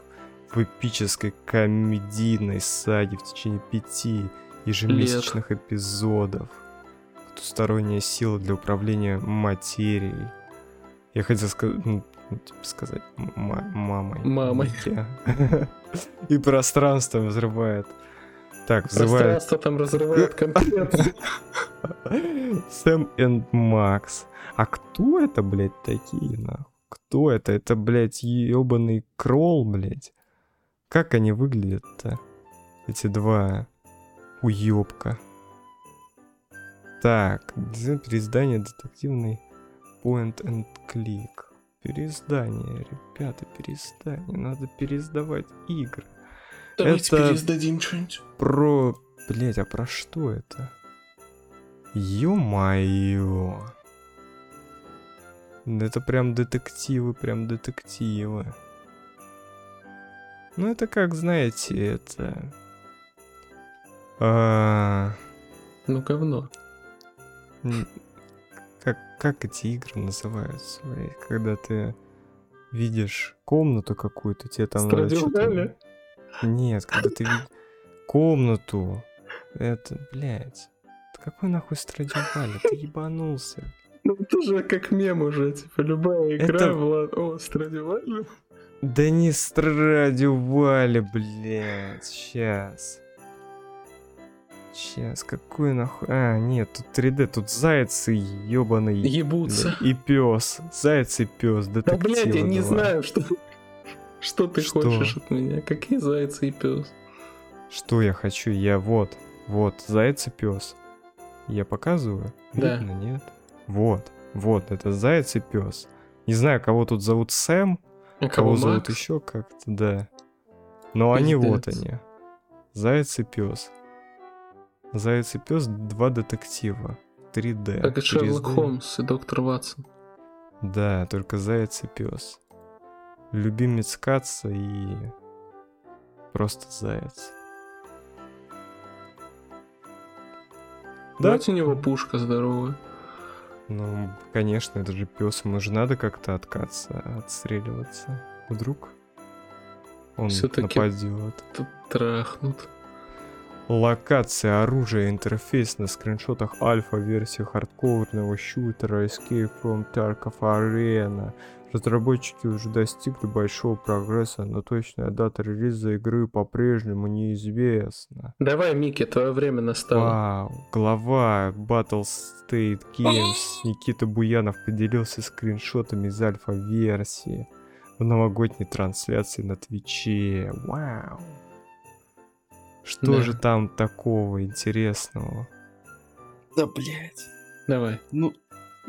в эпической комедийной саге в течение пяти ежемесячных эпизодов. Потусторонняя сила для управления материей. Я хотел сказать, ну, ну, типа сказать м- мамой. Мамой. И пространство взрывает. Так, взрывает Пространство там разрывает конкретно. Сэм и Макс. А кто это, блядь, такие, нахуй? Кто это? Это, блядь, ебаный кролл, блядь. Как они выглядят-то? Эти два уёбка. Так, переиздание детективный Point and Click. Переиздание, ребята, переиздание. Надо переиздавать игры. Давайте Это- пересдадим что-нибудь. Про... Блять, а про что это? Ё-моё. Да Это прям детективы, прям детективы. Ну, это как, знаете, это... а, Ну, говно. Как, как эти игры называются, когда ты видишь комнату какую-то, тебе там Valley? Нет, когда ты видишь комнату, это, блядь, какой нахуй Страдивали, ты ебанулся. Ну, это же как мем уже, типа, любая игра Это- была... О, Страдивали? Да не Страдивали, блядь, сейчас. Сейчас, какой нахуй... А, нет, тут 3D, тут зайцы ебаный. Ебутся. И пес. Заяц и пес. Да, блядь, я не два. знаю, что... Что ты Что? хочешь от меня? Какие зайцы и пес? Что я хочу? Я вот. Вот, заяц и пес. Я показываю? Да. Видно, нет? Вот. Вот, это заяц и пес. Не знаю, кого тут зовут Сэм, А кого кого зовут еще как-то, да. Но они вот Пиздец. они. Заяц и пес. Заяц и пес два детектива. 3D. Как и Шерлок 3D. Холмс и доктор Ватсон. Да, только заяц и пес. Любимец Каца и просто заяц. Да? Давайте у него пушка здоровая. Ну, конечно, это же пес, ему же надо как-то откаться, отстреливаться. Вдруг он Всё-таки- нападет. Тут трахнут. Локация, оружие, интерфейс на скриншотах альфа-версии хардкорного шутера Escape from Tarkov Arena. Разработчики уже достигли большого прогресса, но точная дата релиза игры по-прежнему неизвестна. Давай, Микки, твое время настало. Вау, глава Battle State Games Никита Буянов поделился скриншотами из альфа-версии в новогодней трансляции на Твиче. Вау. Что Да. же там такого интересного? Да, блядь. Давай. Ну,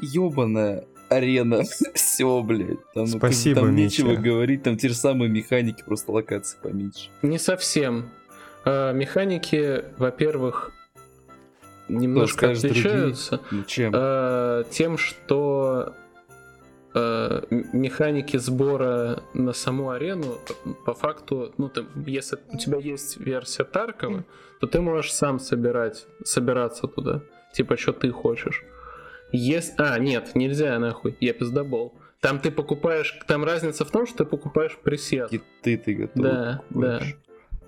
ёбаная арена. Все, блядь. Там, ну, Спасибо, там Митя. нечего говорить, там те же самые механики, просто локации поменьше. Не совсем. А, механики, во-первых, немножко скажешь, другие? отличаются. Ну, чем? А, тем, что а, механики сбора на саму арену, по факту, ну, ты, если у тебя есть версия Таркова, то ты можешь сам собирать, собираться туда. Типа, что ты хочешь. Ес- А, нет, нельзя нахуй, я пиздобол. Там ты покупаешь, там разница в том, что ты покупаешь пресет. Киты ты готов. Да, да.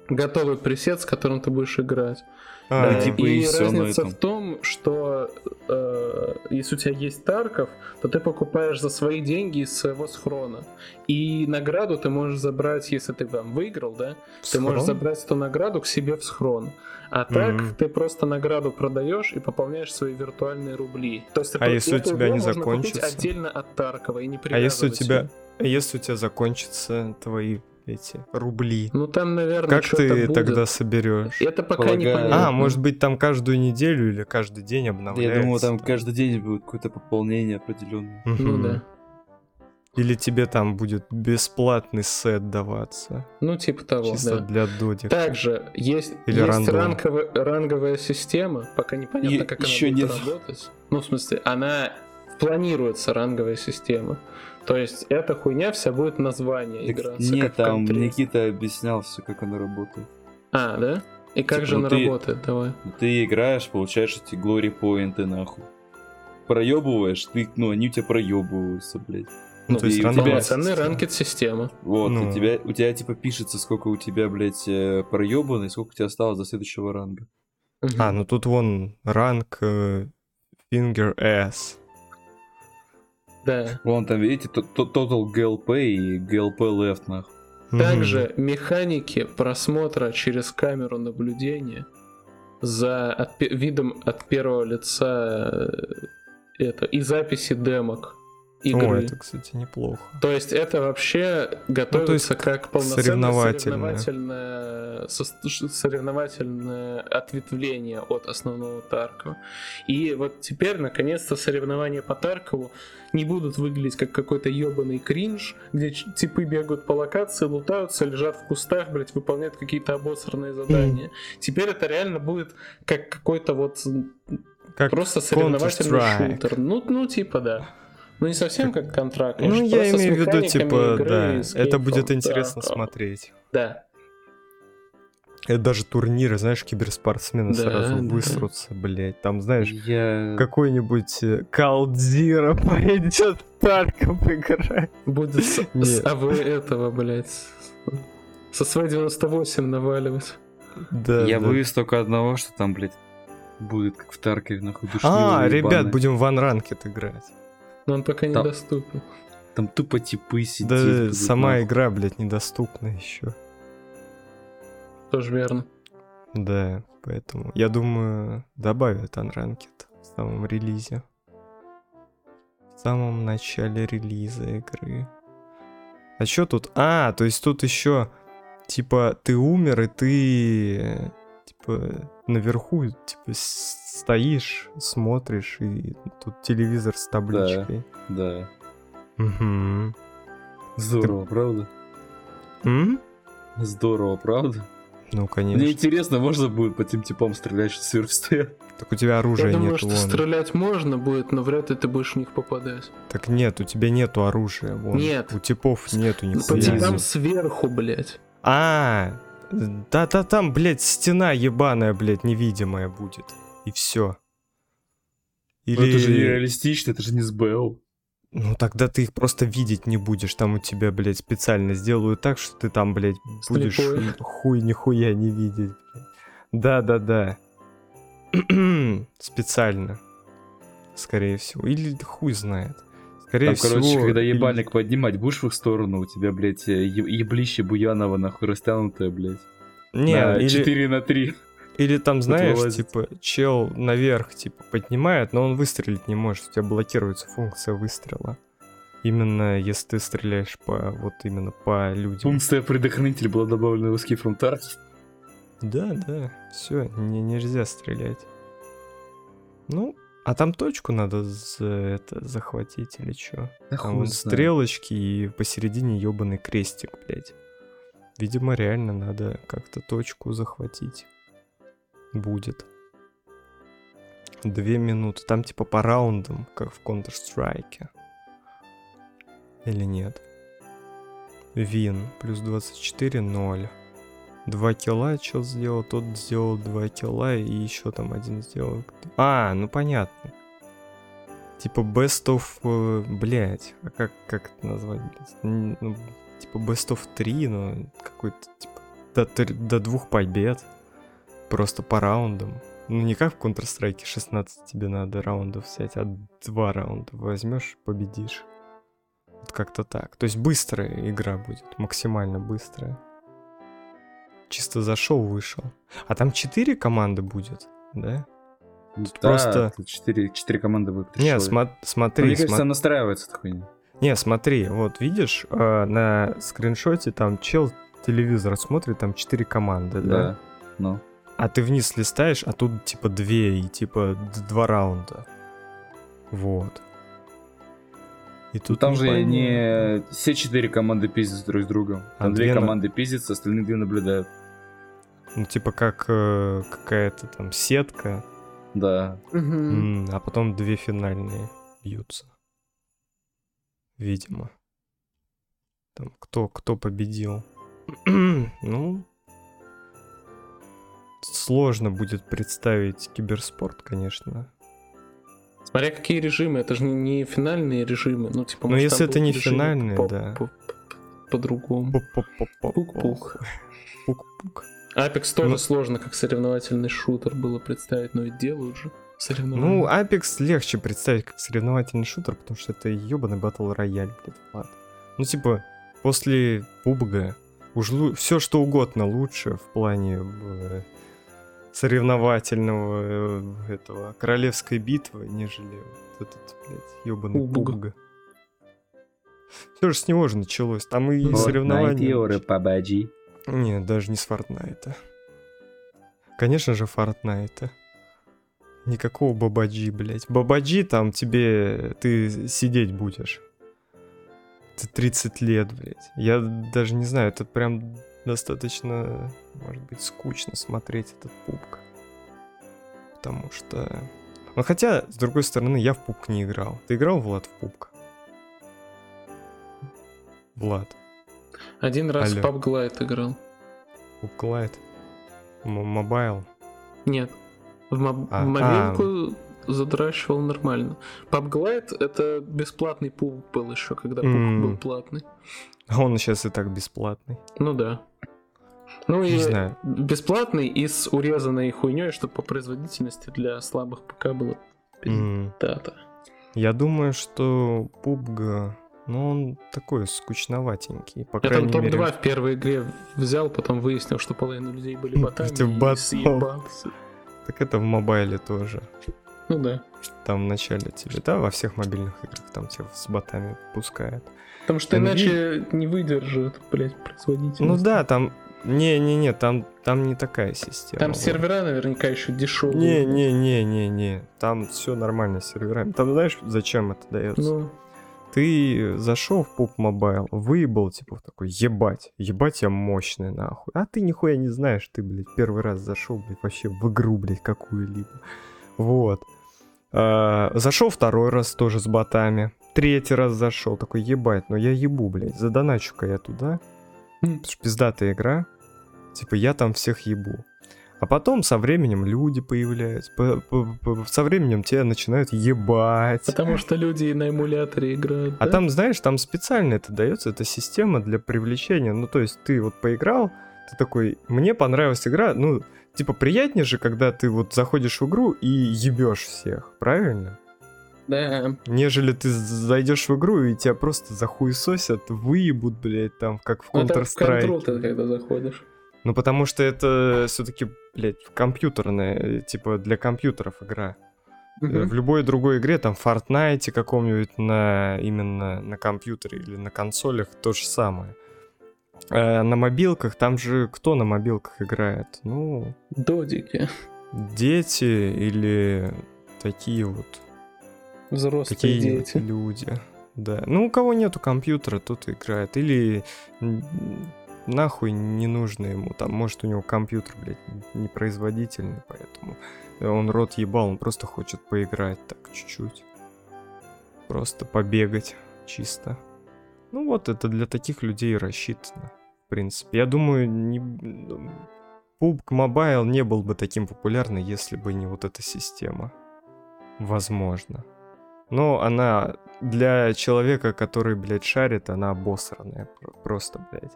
Готовый пресет, с которым ты будешь играть. А, Да, типа и и разница в том, что э, если у тебя есть Тарков, то ты покупаешь за свои деньги из своего схрона. И награду ты можешь забрать, если ты там выиграл, да, ты можешь схрон? забрать эту награду к себе в схрон. А так Мгм. ты просто награду продаешь и пополняешь свои виртуальные рубли. То есть А если у тебя не закончится? отдельно от Таркова и не А если у тебя, а если у тебя закончатся твои эти рубли? Ну там, наверное, Как ты будет. тогда соберешь? Это пока Полагаю. не понятно. А, может быть, там каждую неделю или каждый день обновляется? Я думаю, там каждый день будет какое-то пополнение определенное. Ну да. Или тебе там будет бесплатный сет даваться. Ну, типа того, Чисто да. для додика. Также есть, Или есть рандом. ранговая, ранговая система, пока непонятно, И как ещё она будет нет. работать. Ну, в смысле, она планируется ранговая система. То есть эта хуйня вся будет название Так играться. нет, там контре. Никита объяснял все, как оно работает. А, да? И как Типа, же ну она ты- работает? Давай. Ну, Ты играешь, получаешь эти глори поинты, нахуй. Проебываешь, ты, ну, они у тебя проебываются, блядь. Ну, то есть рандомная тебя- Полноценная система. ранкет-система. Вот, Ну. у тебя, у тебя типа пишется, сколько у тебя, блядь, э, проебано и сколько у тебя осталось до следующего ранга. Мгм. А, ну тут вон ранг э, Finger S. Да. Вон там, видите, Total GLP и GLP Left, нахуй. Также механики просмотра через камеру наблюдения за от видом от первого лица э, это и записи демок игры. О, это, кстати, неплохо. То есть это вообще готовится Ну, то есть как полноценное соревновательное. соревновательное, ответвление от основного Таркова. И вот теперь, наконец-то, соревнования по Таркову не будут выглядеть как какой-то ебаный кринж, где типы бегают по локации, лутаются, лежат в кустах, блять, выполняют какие-то обосранные задания. Теперь это реально будет как какой-то вот Как просто соревновательный шутер. Ну, ну, типа, да. Ну, не совсем как контракт. Ну, я имею в виду, типа, игры да, это будет интересно смотреть. Да. Это даже турниры, знаешь, киберспортсмены Да, сразу да. высрутся, блядь. Там, знаешь, Я... какой-нибудь э, Калдзира пойдет танком играть. Будет с, с. АВ этого, блядь. Со своей 98 наваливать. Да, Я да. боюсь только одного, что там, блядь, будет как в Таркове, нахуй, душнилы А, ребят, ебаные. будем в Unranked играть. Но он пока Там- недоступен. Там тупо типы сидеть. Да, будут, сама нахуй. игра, блядь, недоступна еще. Тоже верно. Да, поэтому я думаю, добавят Unranked в самом релизе. В самом начале релиза игры. А что тут? А, то есть тут еще, типа, ты умер, и ты, типа, наверху, типа, стоишь, смотришь, и тут телевизор с табличкой. Да. Мгм. Здорово, правда? М? Здорово, правда? Ну, Мне конечно. интересно, можно будет по тем типам стрелять, что сверху стоят? Так у тебя оружия Я думаю, нет, что вон. стрелять можно будет, но вряд ли ты будешь в них попадать. Так нет, у тебя нету оружия, вон. Нет. У типов нету По нихуя. типам сверху, блядь. А, да-да там, блядь, стена ебаная, блядь, невидимая будет. И все. Или... Ну, это же нереалистично, это же не СБЛ. Ну тогда ты их просто видеть не будешь. Там у тебя, блядь, специально сделают так, что ты там, блядь, будешь Слепой. хуй нихуя не видеть. Да-да-да. Специально. Скорее всего. Или хуй знает. Скорее Там, всего... короче, когда ебальник поднимать будешь в их сторону, у тебя, блядь, э, еблище Буянова, нахуй, растянутое, блядь. Не, на или... 4 на 3. Или там, знаешь, вылазить. типа, чел наверх, типа, поднимает, но он выстрелить не может, у тебя блокируется функция выстрела. Именно если ты стреляешь по, вот именно по людям. Функция предохранитель была добавлена в Escape from Tarkov. Да, да, все, не, нельзя стрелять. Ну, а там точку надо за, это, захватить или что? Да Там знает. стрелочки и посередине ебаный крестик, блядь. Видимо, реально надо как-то точку захватить. Будет. Две минуты. Там типа по раундам, как в Counter-Strike. Или нет? Вин. Плюс 24, 0. Два килла чел сделал, тот сделал 2 килла и еще там один сделал. А, ну понятно. Типа best of, э, блядь, а как, как это назвать, Ну, типа best of 3, но какой-то, типа, до, до двух побед. Просто по раундам. Ну, не как в Counter-Strike 16 тебе надо раундов взять, а два раунда возьмешь, победишь. Вот как-то так. То есть быстрая игра будет, максимально быстрая. Чисто зашел, вышел. А там 4 команды будет, да? Да, просто- тут четыре, четыре команды будет. Не, человек. сма- Ну, смотри, Мне кажется, настраивается эта хуйня. Не, смотри, вот видишь, э, на скриншоте там чел телевизор смотрит, там 4 команды, да? Да. Ну. А ты вниз листаешь, а тут типа 2 и типа два раунда. Вот. И Тут там же непонятно. не все четыре команды пиздят друг с другом. А Там две две на- команды пиздятся, остальные две наблюдают. Ну, типа как э, какая-то там сетка, Да. Мгм. м, а потом две финальные бьются. Видимо. Там кто, кто победил. ну, сложно будет представить киберспорт, конечно. Смотря какие режимы, это же не, не финальные режимы. Ну, типа, Ну, если это не финальные, по- да. по- по- По-другому. Пук-пук-пук. Пук-пук. Пук-пук. Apex тоже Ну- сложно как соревновательный шутер было представить, но ведь делают же соревнования. Ну, Apex легче представить как соревновательный шутер, потому что это ебаный батл рояль, блядь, Влад. Ну, типа, после PUBG уж все что угодно лучше в плане э, соревновательного э, этого королевской битвы, нежели вот этот, блядь, ебаный. PUBG. Все же с него же началось. Там и Fortnite соревнования. PUBG. Нет, даже не с Фортнайта. Конечно же, Фортнайта. Никакого Бабаджи, блядь. Бабаджи там тебе... Ты сидеть будешь. Ты 30 лет, блядь. Я даже не знаю, это прям достаточно, может быть, скучно смотреть этот пупк. Потому что... Ну, хотя, с другой стороны, я в пупк не играл. Ты играл, Влад, в пупк? Влад, Один раз Алло. в PUBG Lite играл. Lite. М- Mobile. Нет. В, моб- А, в мобилку задрачивал нормально. PUBG Lite это бесплатный PUBG был еще, когда PUBG М. был платный. А он сейчас и так бесплатный. Ну да. Ну и Не знаю. бесплатный и с урезанной хуйней, чтобы по производительности для слабых ПК было пиздата. Я думаю, что PUBG, ну, он такой скучноватенький. По Я там крайней топ-2 мере, в первой игре взял, потом выяснил, что половина людей были ботами. И так это в мобайле тоже. Ну да. Там в начале тебе, да, во всех мобильных играх там тебя с ботами пускают. Потому что NVIDIA иначе не выдержит, блядь, производительность. Ну да, там... Не-не-не, там, там не такая система. Там вот. сервера наверняка еще дешевые. Не-не-не-не-не, там все нормально с серверами. Там знаешь, зачем это дается? Ну, Ты зашел в PUB Mobile, выебал, типа, такой, ебать, ебать я мощный, нахуй. А ты нихуя не знаешь, ты, блядь, первый раз зашел, блядь, вообще в игру, блядь, какую-либо. Вот. А, зашел второй раз тоже с ботами. Третий раз зашел, такой, ебать, ну я ебу, блядь, задоначу-ка я туда. Ж пиздатая игра. Типа, я там всех ебу. А потом со временем люди появляются. По- по- по- со временем тебя начинают ебать. потому что люди на эмуляторе играют. А да? там, знаешь, там специально это дается, это система для привлечения. Ну, то есть ты вот поиграл, ты такой, мне понравилась игра, ну, типа приятнее же, когда ты вот заходишь в игру и ебешь всех, правильно? Да. Нежели ты зайдешь в игру и тебя просто захуесосят, выебут, блядь, там, как в Ну, Counter-Strike. Control ты когда заходишь. Ну, потому что это все-таки, блядь, компьютерная, э, типа для компьютеров игра. Мгм. В любой другой игре, там, в Fortnite каком-нибудь на именно на компьютере или на консолях то же самое. Э, на мобилках, там же кто на мобилках играет? Ну, Додики. дети или такие вот, Взрослые такие дети. люди. Да. Ну, у кого нету компьютера, тот играет. Или нахуй не нужно ему. Там, может, у него компьютер, блядь, непроизводительный, поэтому он рот ебал, он просто хочет поиграть так чуть-чуть. Просто побегать чисто. Ну вот, это для таких людей рассчитано, в принципе. Я думаю, не... PUBG Mobile не был бы таким популярным, если бы не вот эта система. Возможно. Но она для человека, который, блядь, шарит, она обосранная. Про- Просто, блядь.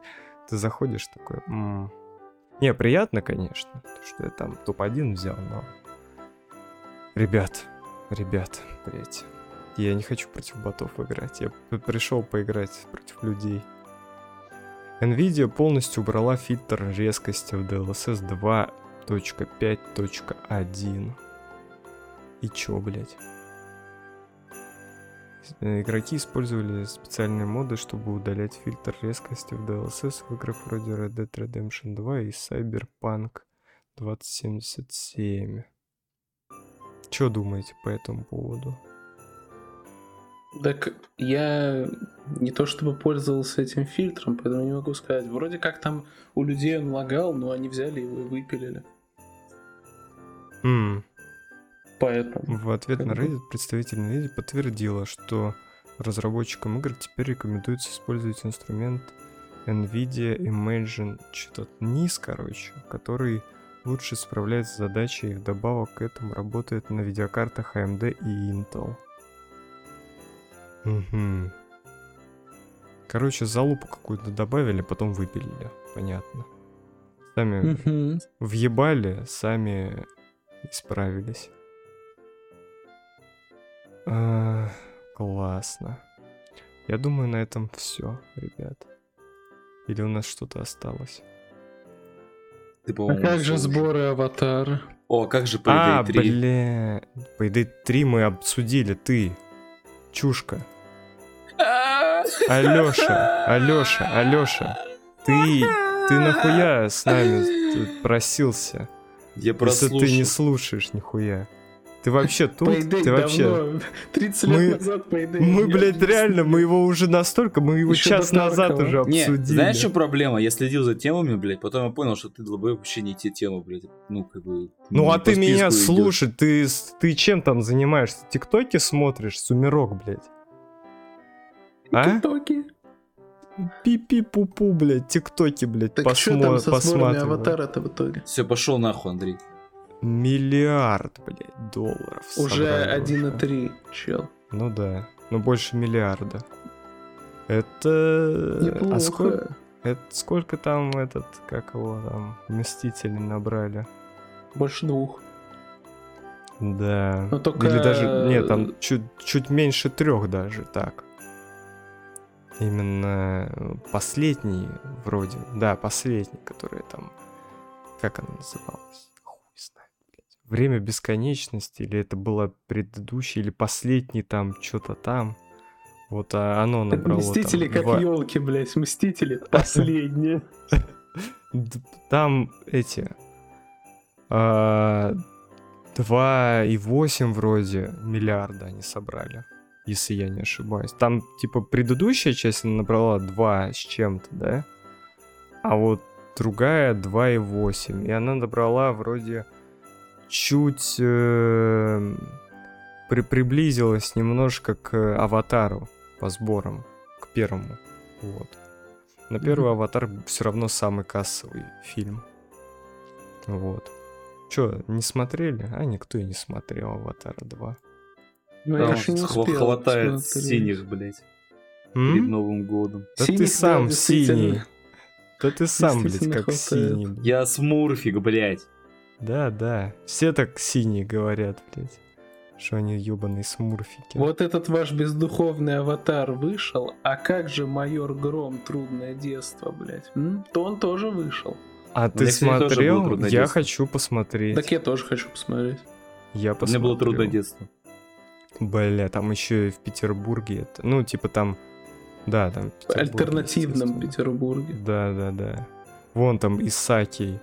Ты заходишь такой... «М». Не, приятно, конечно, то, что я там топ-1 взял, но... Ребят, ребят, блядь. Я не хочу против ботов играть. Я пришел поиграть против людей. Nvidia полностью убрала фильтр резкости в DLSS 2.5.1. И чё, блядь? Э, Игроки использовали специальные моды, чтобы удалять фильтр резкости в DLSS в играх вроде Red Dead Redemption 2 и Cyberpunk 2077. Чё думаете по этому поводу? Так я не то чтобы пользовался этим фильтром, поэтому не могу сказать. Вроде как там у людей он лагал, но они взяли его и выпилили. М, Поэтому. В ответ на. Reddit представитель Nvidia подтвердила, что разработчикам игр теперь рекомендуется использовать инструмент NVIDIA Imagine что-то низ, короче, который лучше справляется с задачей и вдобавок к этому работает на видеокартах AMD и Intel. Угу. Короче, залупу какую-то добавили, потом выпилили. Понятно. Сами Мгм. въебали, сами исправились. А, классно. Я думаю, на этом все, ребят. Или у нас что-то осталось? Ты, А как же сборы аватар? О, как же а, Payday 3? бля. Payday 3 мы обсудили, ты. Чушка. Алёша, Алёша, Алёша. Ты, ты нахуя с нами просился? Я Если прослушал. ты не слушаешь нихуя. Ты вообще тут? Payday ты вообще... давно, 30 Мы- лет назад Payday. Мы, блядь, не реально, мы его уже настолько, мы его Ещё час назад уже Не, обсудили. знаешь, что проблема? Я следил за темами, блядь, потом я понял, что ты долбоеб вообще не те темы, блядь. Ну, как бы... Ну не а по ты меня идёт. слушай, ты, ты чем там занимаешься? Тиктоки смотришь? Сумерок, блядь. А? Тиктоки. Пи-пи-пу-пу, блядь, тиктоки, блядь, Так что посмо- там со посматриваю. аватара-то в итоге? Все, пошел нахуй, Андрей. Миллиард, блядь, долларов. Уже собрали уже. 1,3, чел. Ну да, ну больше миллиарда. Это... Неплохо. А сколько, это сколько там этот, как его там, Мстители набрали? Больше двух. Да. Но только- Или даже, нет, там чуть, чуть меньше трех даже, так. Именно э, последний вроде, да, последний, который там, как она называлась? Время бесконечности, или это было предыдущий, или последний там, что-то там. Вот а оно набрало там Мстители как два- елки, блядь. Мстители последние. Там эти... а, 2,8 вроде миллиарда они собрали, если я не ошибаюсь. Там, типа, предыдущая часть она набрала 2 с чем-то, да? А вот другая 2,8. И она набрала вроде чуть... э, при- приблизилась немножко к аватару по сборам, к первому. Вот. Но первый аватар все равно самый кассовый фильм. Вот. Че, не смотрели? А никто и не смотрел Аватара 2. Ну, я Там еще не хва- успел. хватает смотреть. синих, блядь, М? перед Новым годом. Да ты Синих, да, сам действительно. синий. Да ты сам, блядь, как хватает. синий. Я смурфик, блядь. Да, да. Все так синие говорят, блядь. Что они ебаные смурфики. Вот этот ваш бездуховный аватар вышел, а как же майор Гром Трудное детство, блядь? М? То он тоже вышел. А ты было смотрел? Я детство. хочу посмотреть. Так я тоже хочу посмотреть. Я У посмотрю. меня было трудное детство. Бля, там еще и в Петербурге это. Ну, типа там. Да, там. В альтернативном. Петербурге. Да, да, да. Вон там Исаки.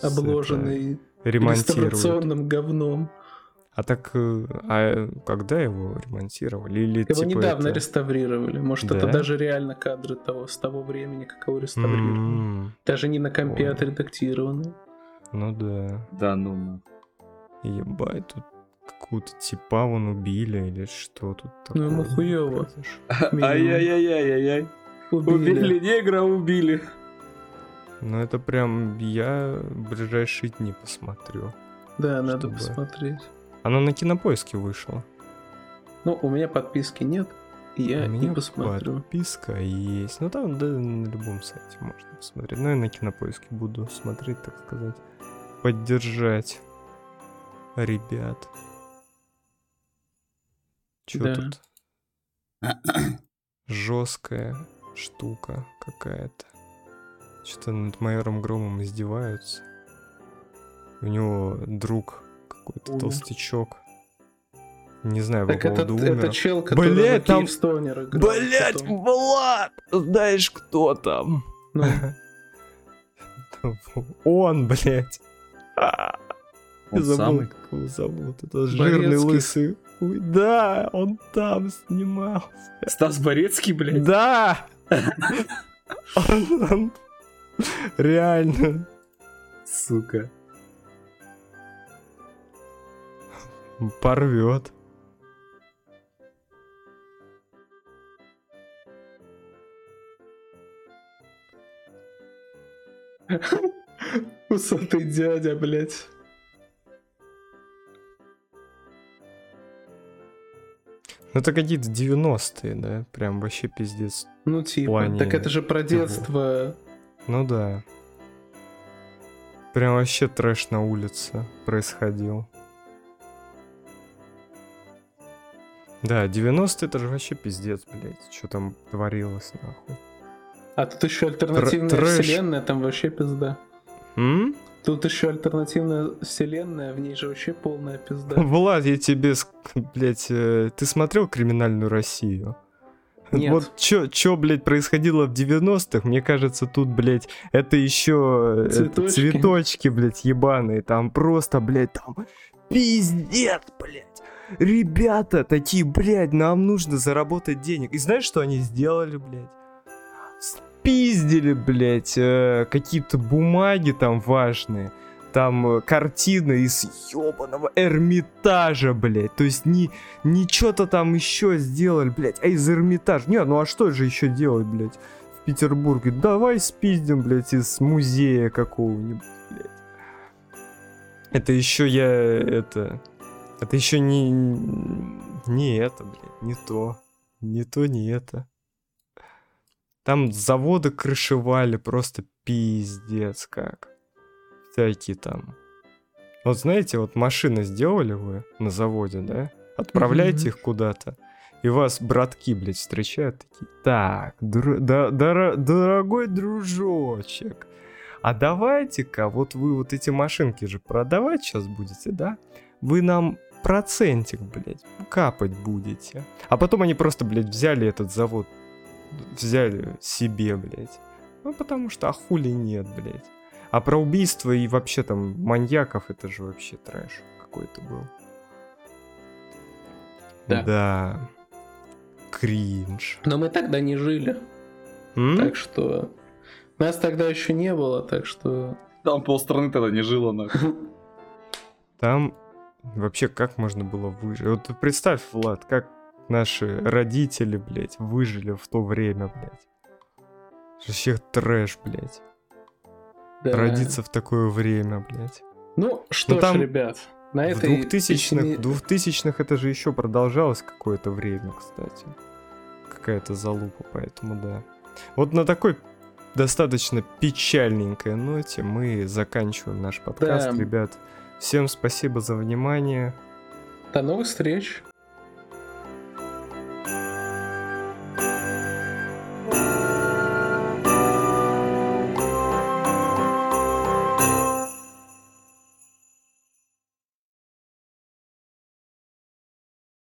с- Обложенный это, ремонтируют. реставрационным говном. А так, э, а когда его ремонтировали? Или Его типа недавно это... реставрировали. Может, Да? это даже реально кадры того, с того времени, как его реставрировали. М, Даже не на компе Ой. отредактированы. Ну да. Да, ну, ну. Ебать, тут какую-то типа вон убили или что тут такое? Ну, ему хуёво. Ай-яй-яй-яй-яй. Убили негра, убили. Ну это прям я в ближайшие дни посмотрю. Да, надо Чтобы- посмотреть. Она на кинопоиске вышла. Ну, у меня подписки нет, и я У не меня посмотрю. подписка есть. Ну там да, на любом сайте можно посмотреть. Ну я на кинопоиске буду смотреть, так сказать. Поддержать ребят. Чё Да. тут? Жесткая штука какая-то. Что-то над майором Громом издеваются. У него друг какой-то толстячок. Не знаю, по Так это, поводу это умер. чел, который Блядь, там- Киевстонер играл Блять, потом. Влад! Знаешь, кто там? Ну, Он, блядь. Он забыл, самый? как его зовут. Это жирный Борецкий. лысый. Ой, Да, он там снимался. Стас Борецкий, блядь. Да! Он- он- Реально. Сука. Порвет. усатый дядя, блядь. Ну это какие-то 90-е, да? Прям вообще пиздец. Ну, типа. плане Так это же про детство. Ну да. Прям вообще трэш на улице происходил. Да, 90-е это же вообще пиздец, блядь. Что там творилось, нахуй. А тут еще альтернативная трэш. вселенная, там вообще пизда. М? Тут еще альтернативная вселенная, в ней же вообще полная пизда. Влад, я тебе, блядь, э, ты смотрел «Криминальную Россию»? Нет. Вот чё, чё, блядь, происходило в 90-х, мне кажется, тут, блядь, это еще Цветочки. цветочки, блядь, ебаные. Там просто, блядь, там пиздец, блядь. Ребята такие, блядь, нам нужно заработать денег. И знаешь, что они сделали, блядь? Спиздили, блядь, э, какие-то бумаги там важные. Там э, картины из ебаного Эрмитажа, блядь. То есть не, не что-то там еще сделали, блядь, а из Эрмитажа. Не, ну а что же еще делать, блядь? Петербурге, давай спиздим, блядь, из музея какого-нибудь, блядь. Это еще я, это... Это еще не... Не это, блядь, не то. Не то, не это. Там заводы крышевали просто пиздец как. Всякие там. Вот знаете, вот машины сделали вы на заводе, да? Отправляете их куда-то. И вас братки, блядь, встречают такие. Так, др- да- дор- дорогой дружочек, а давайте-ка, вот вы вот эти машинки же продавать сейчас будете, да? Вы нам процентик, блядь, капать будете. А потом они просто, блядь, взяли этот завод, взяли себе, блядь. Ну, потому что, а хули нет, блядь. А про убийство и вообще там маньяков, это же вообще трэш какой-то был. Да. Да. Кринж. Но мы тогда не жили, М? так что... Нас тогда еще не было, так что... Там полстраны тогда не жило, нахуй. Там вообще как можно было выжить? Вот представь, Влад, как наши родители, блядь, выжили в то время, блядь. Вообще трэш, блядь. Да. Родиться в такое время, блядь. Ну, что ж, там ребят, на В этой... двухтысячных, пессими- двухтысячных это же еще продолжалось какое-то время, кстати. Какая-то залупа, поэтому да. Вот на такой достаточно печальненькой ноте мы заканчиваем наш подкаст, Да. ребят. Всем спасибо за внимание. До новых встреч.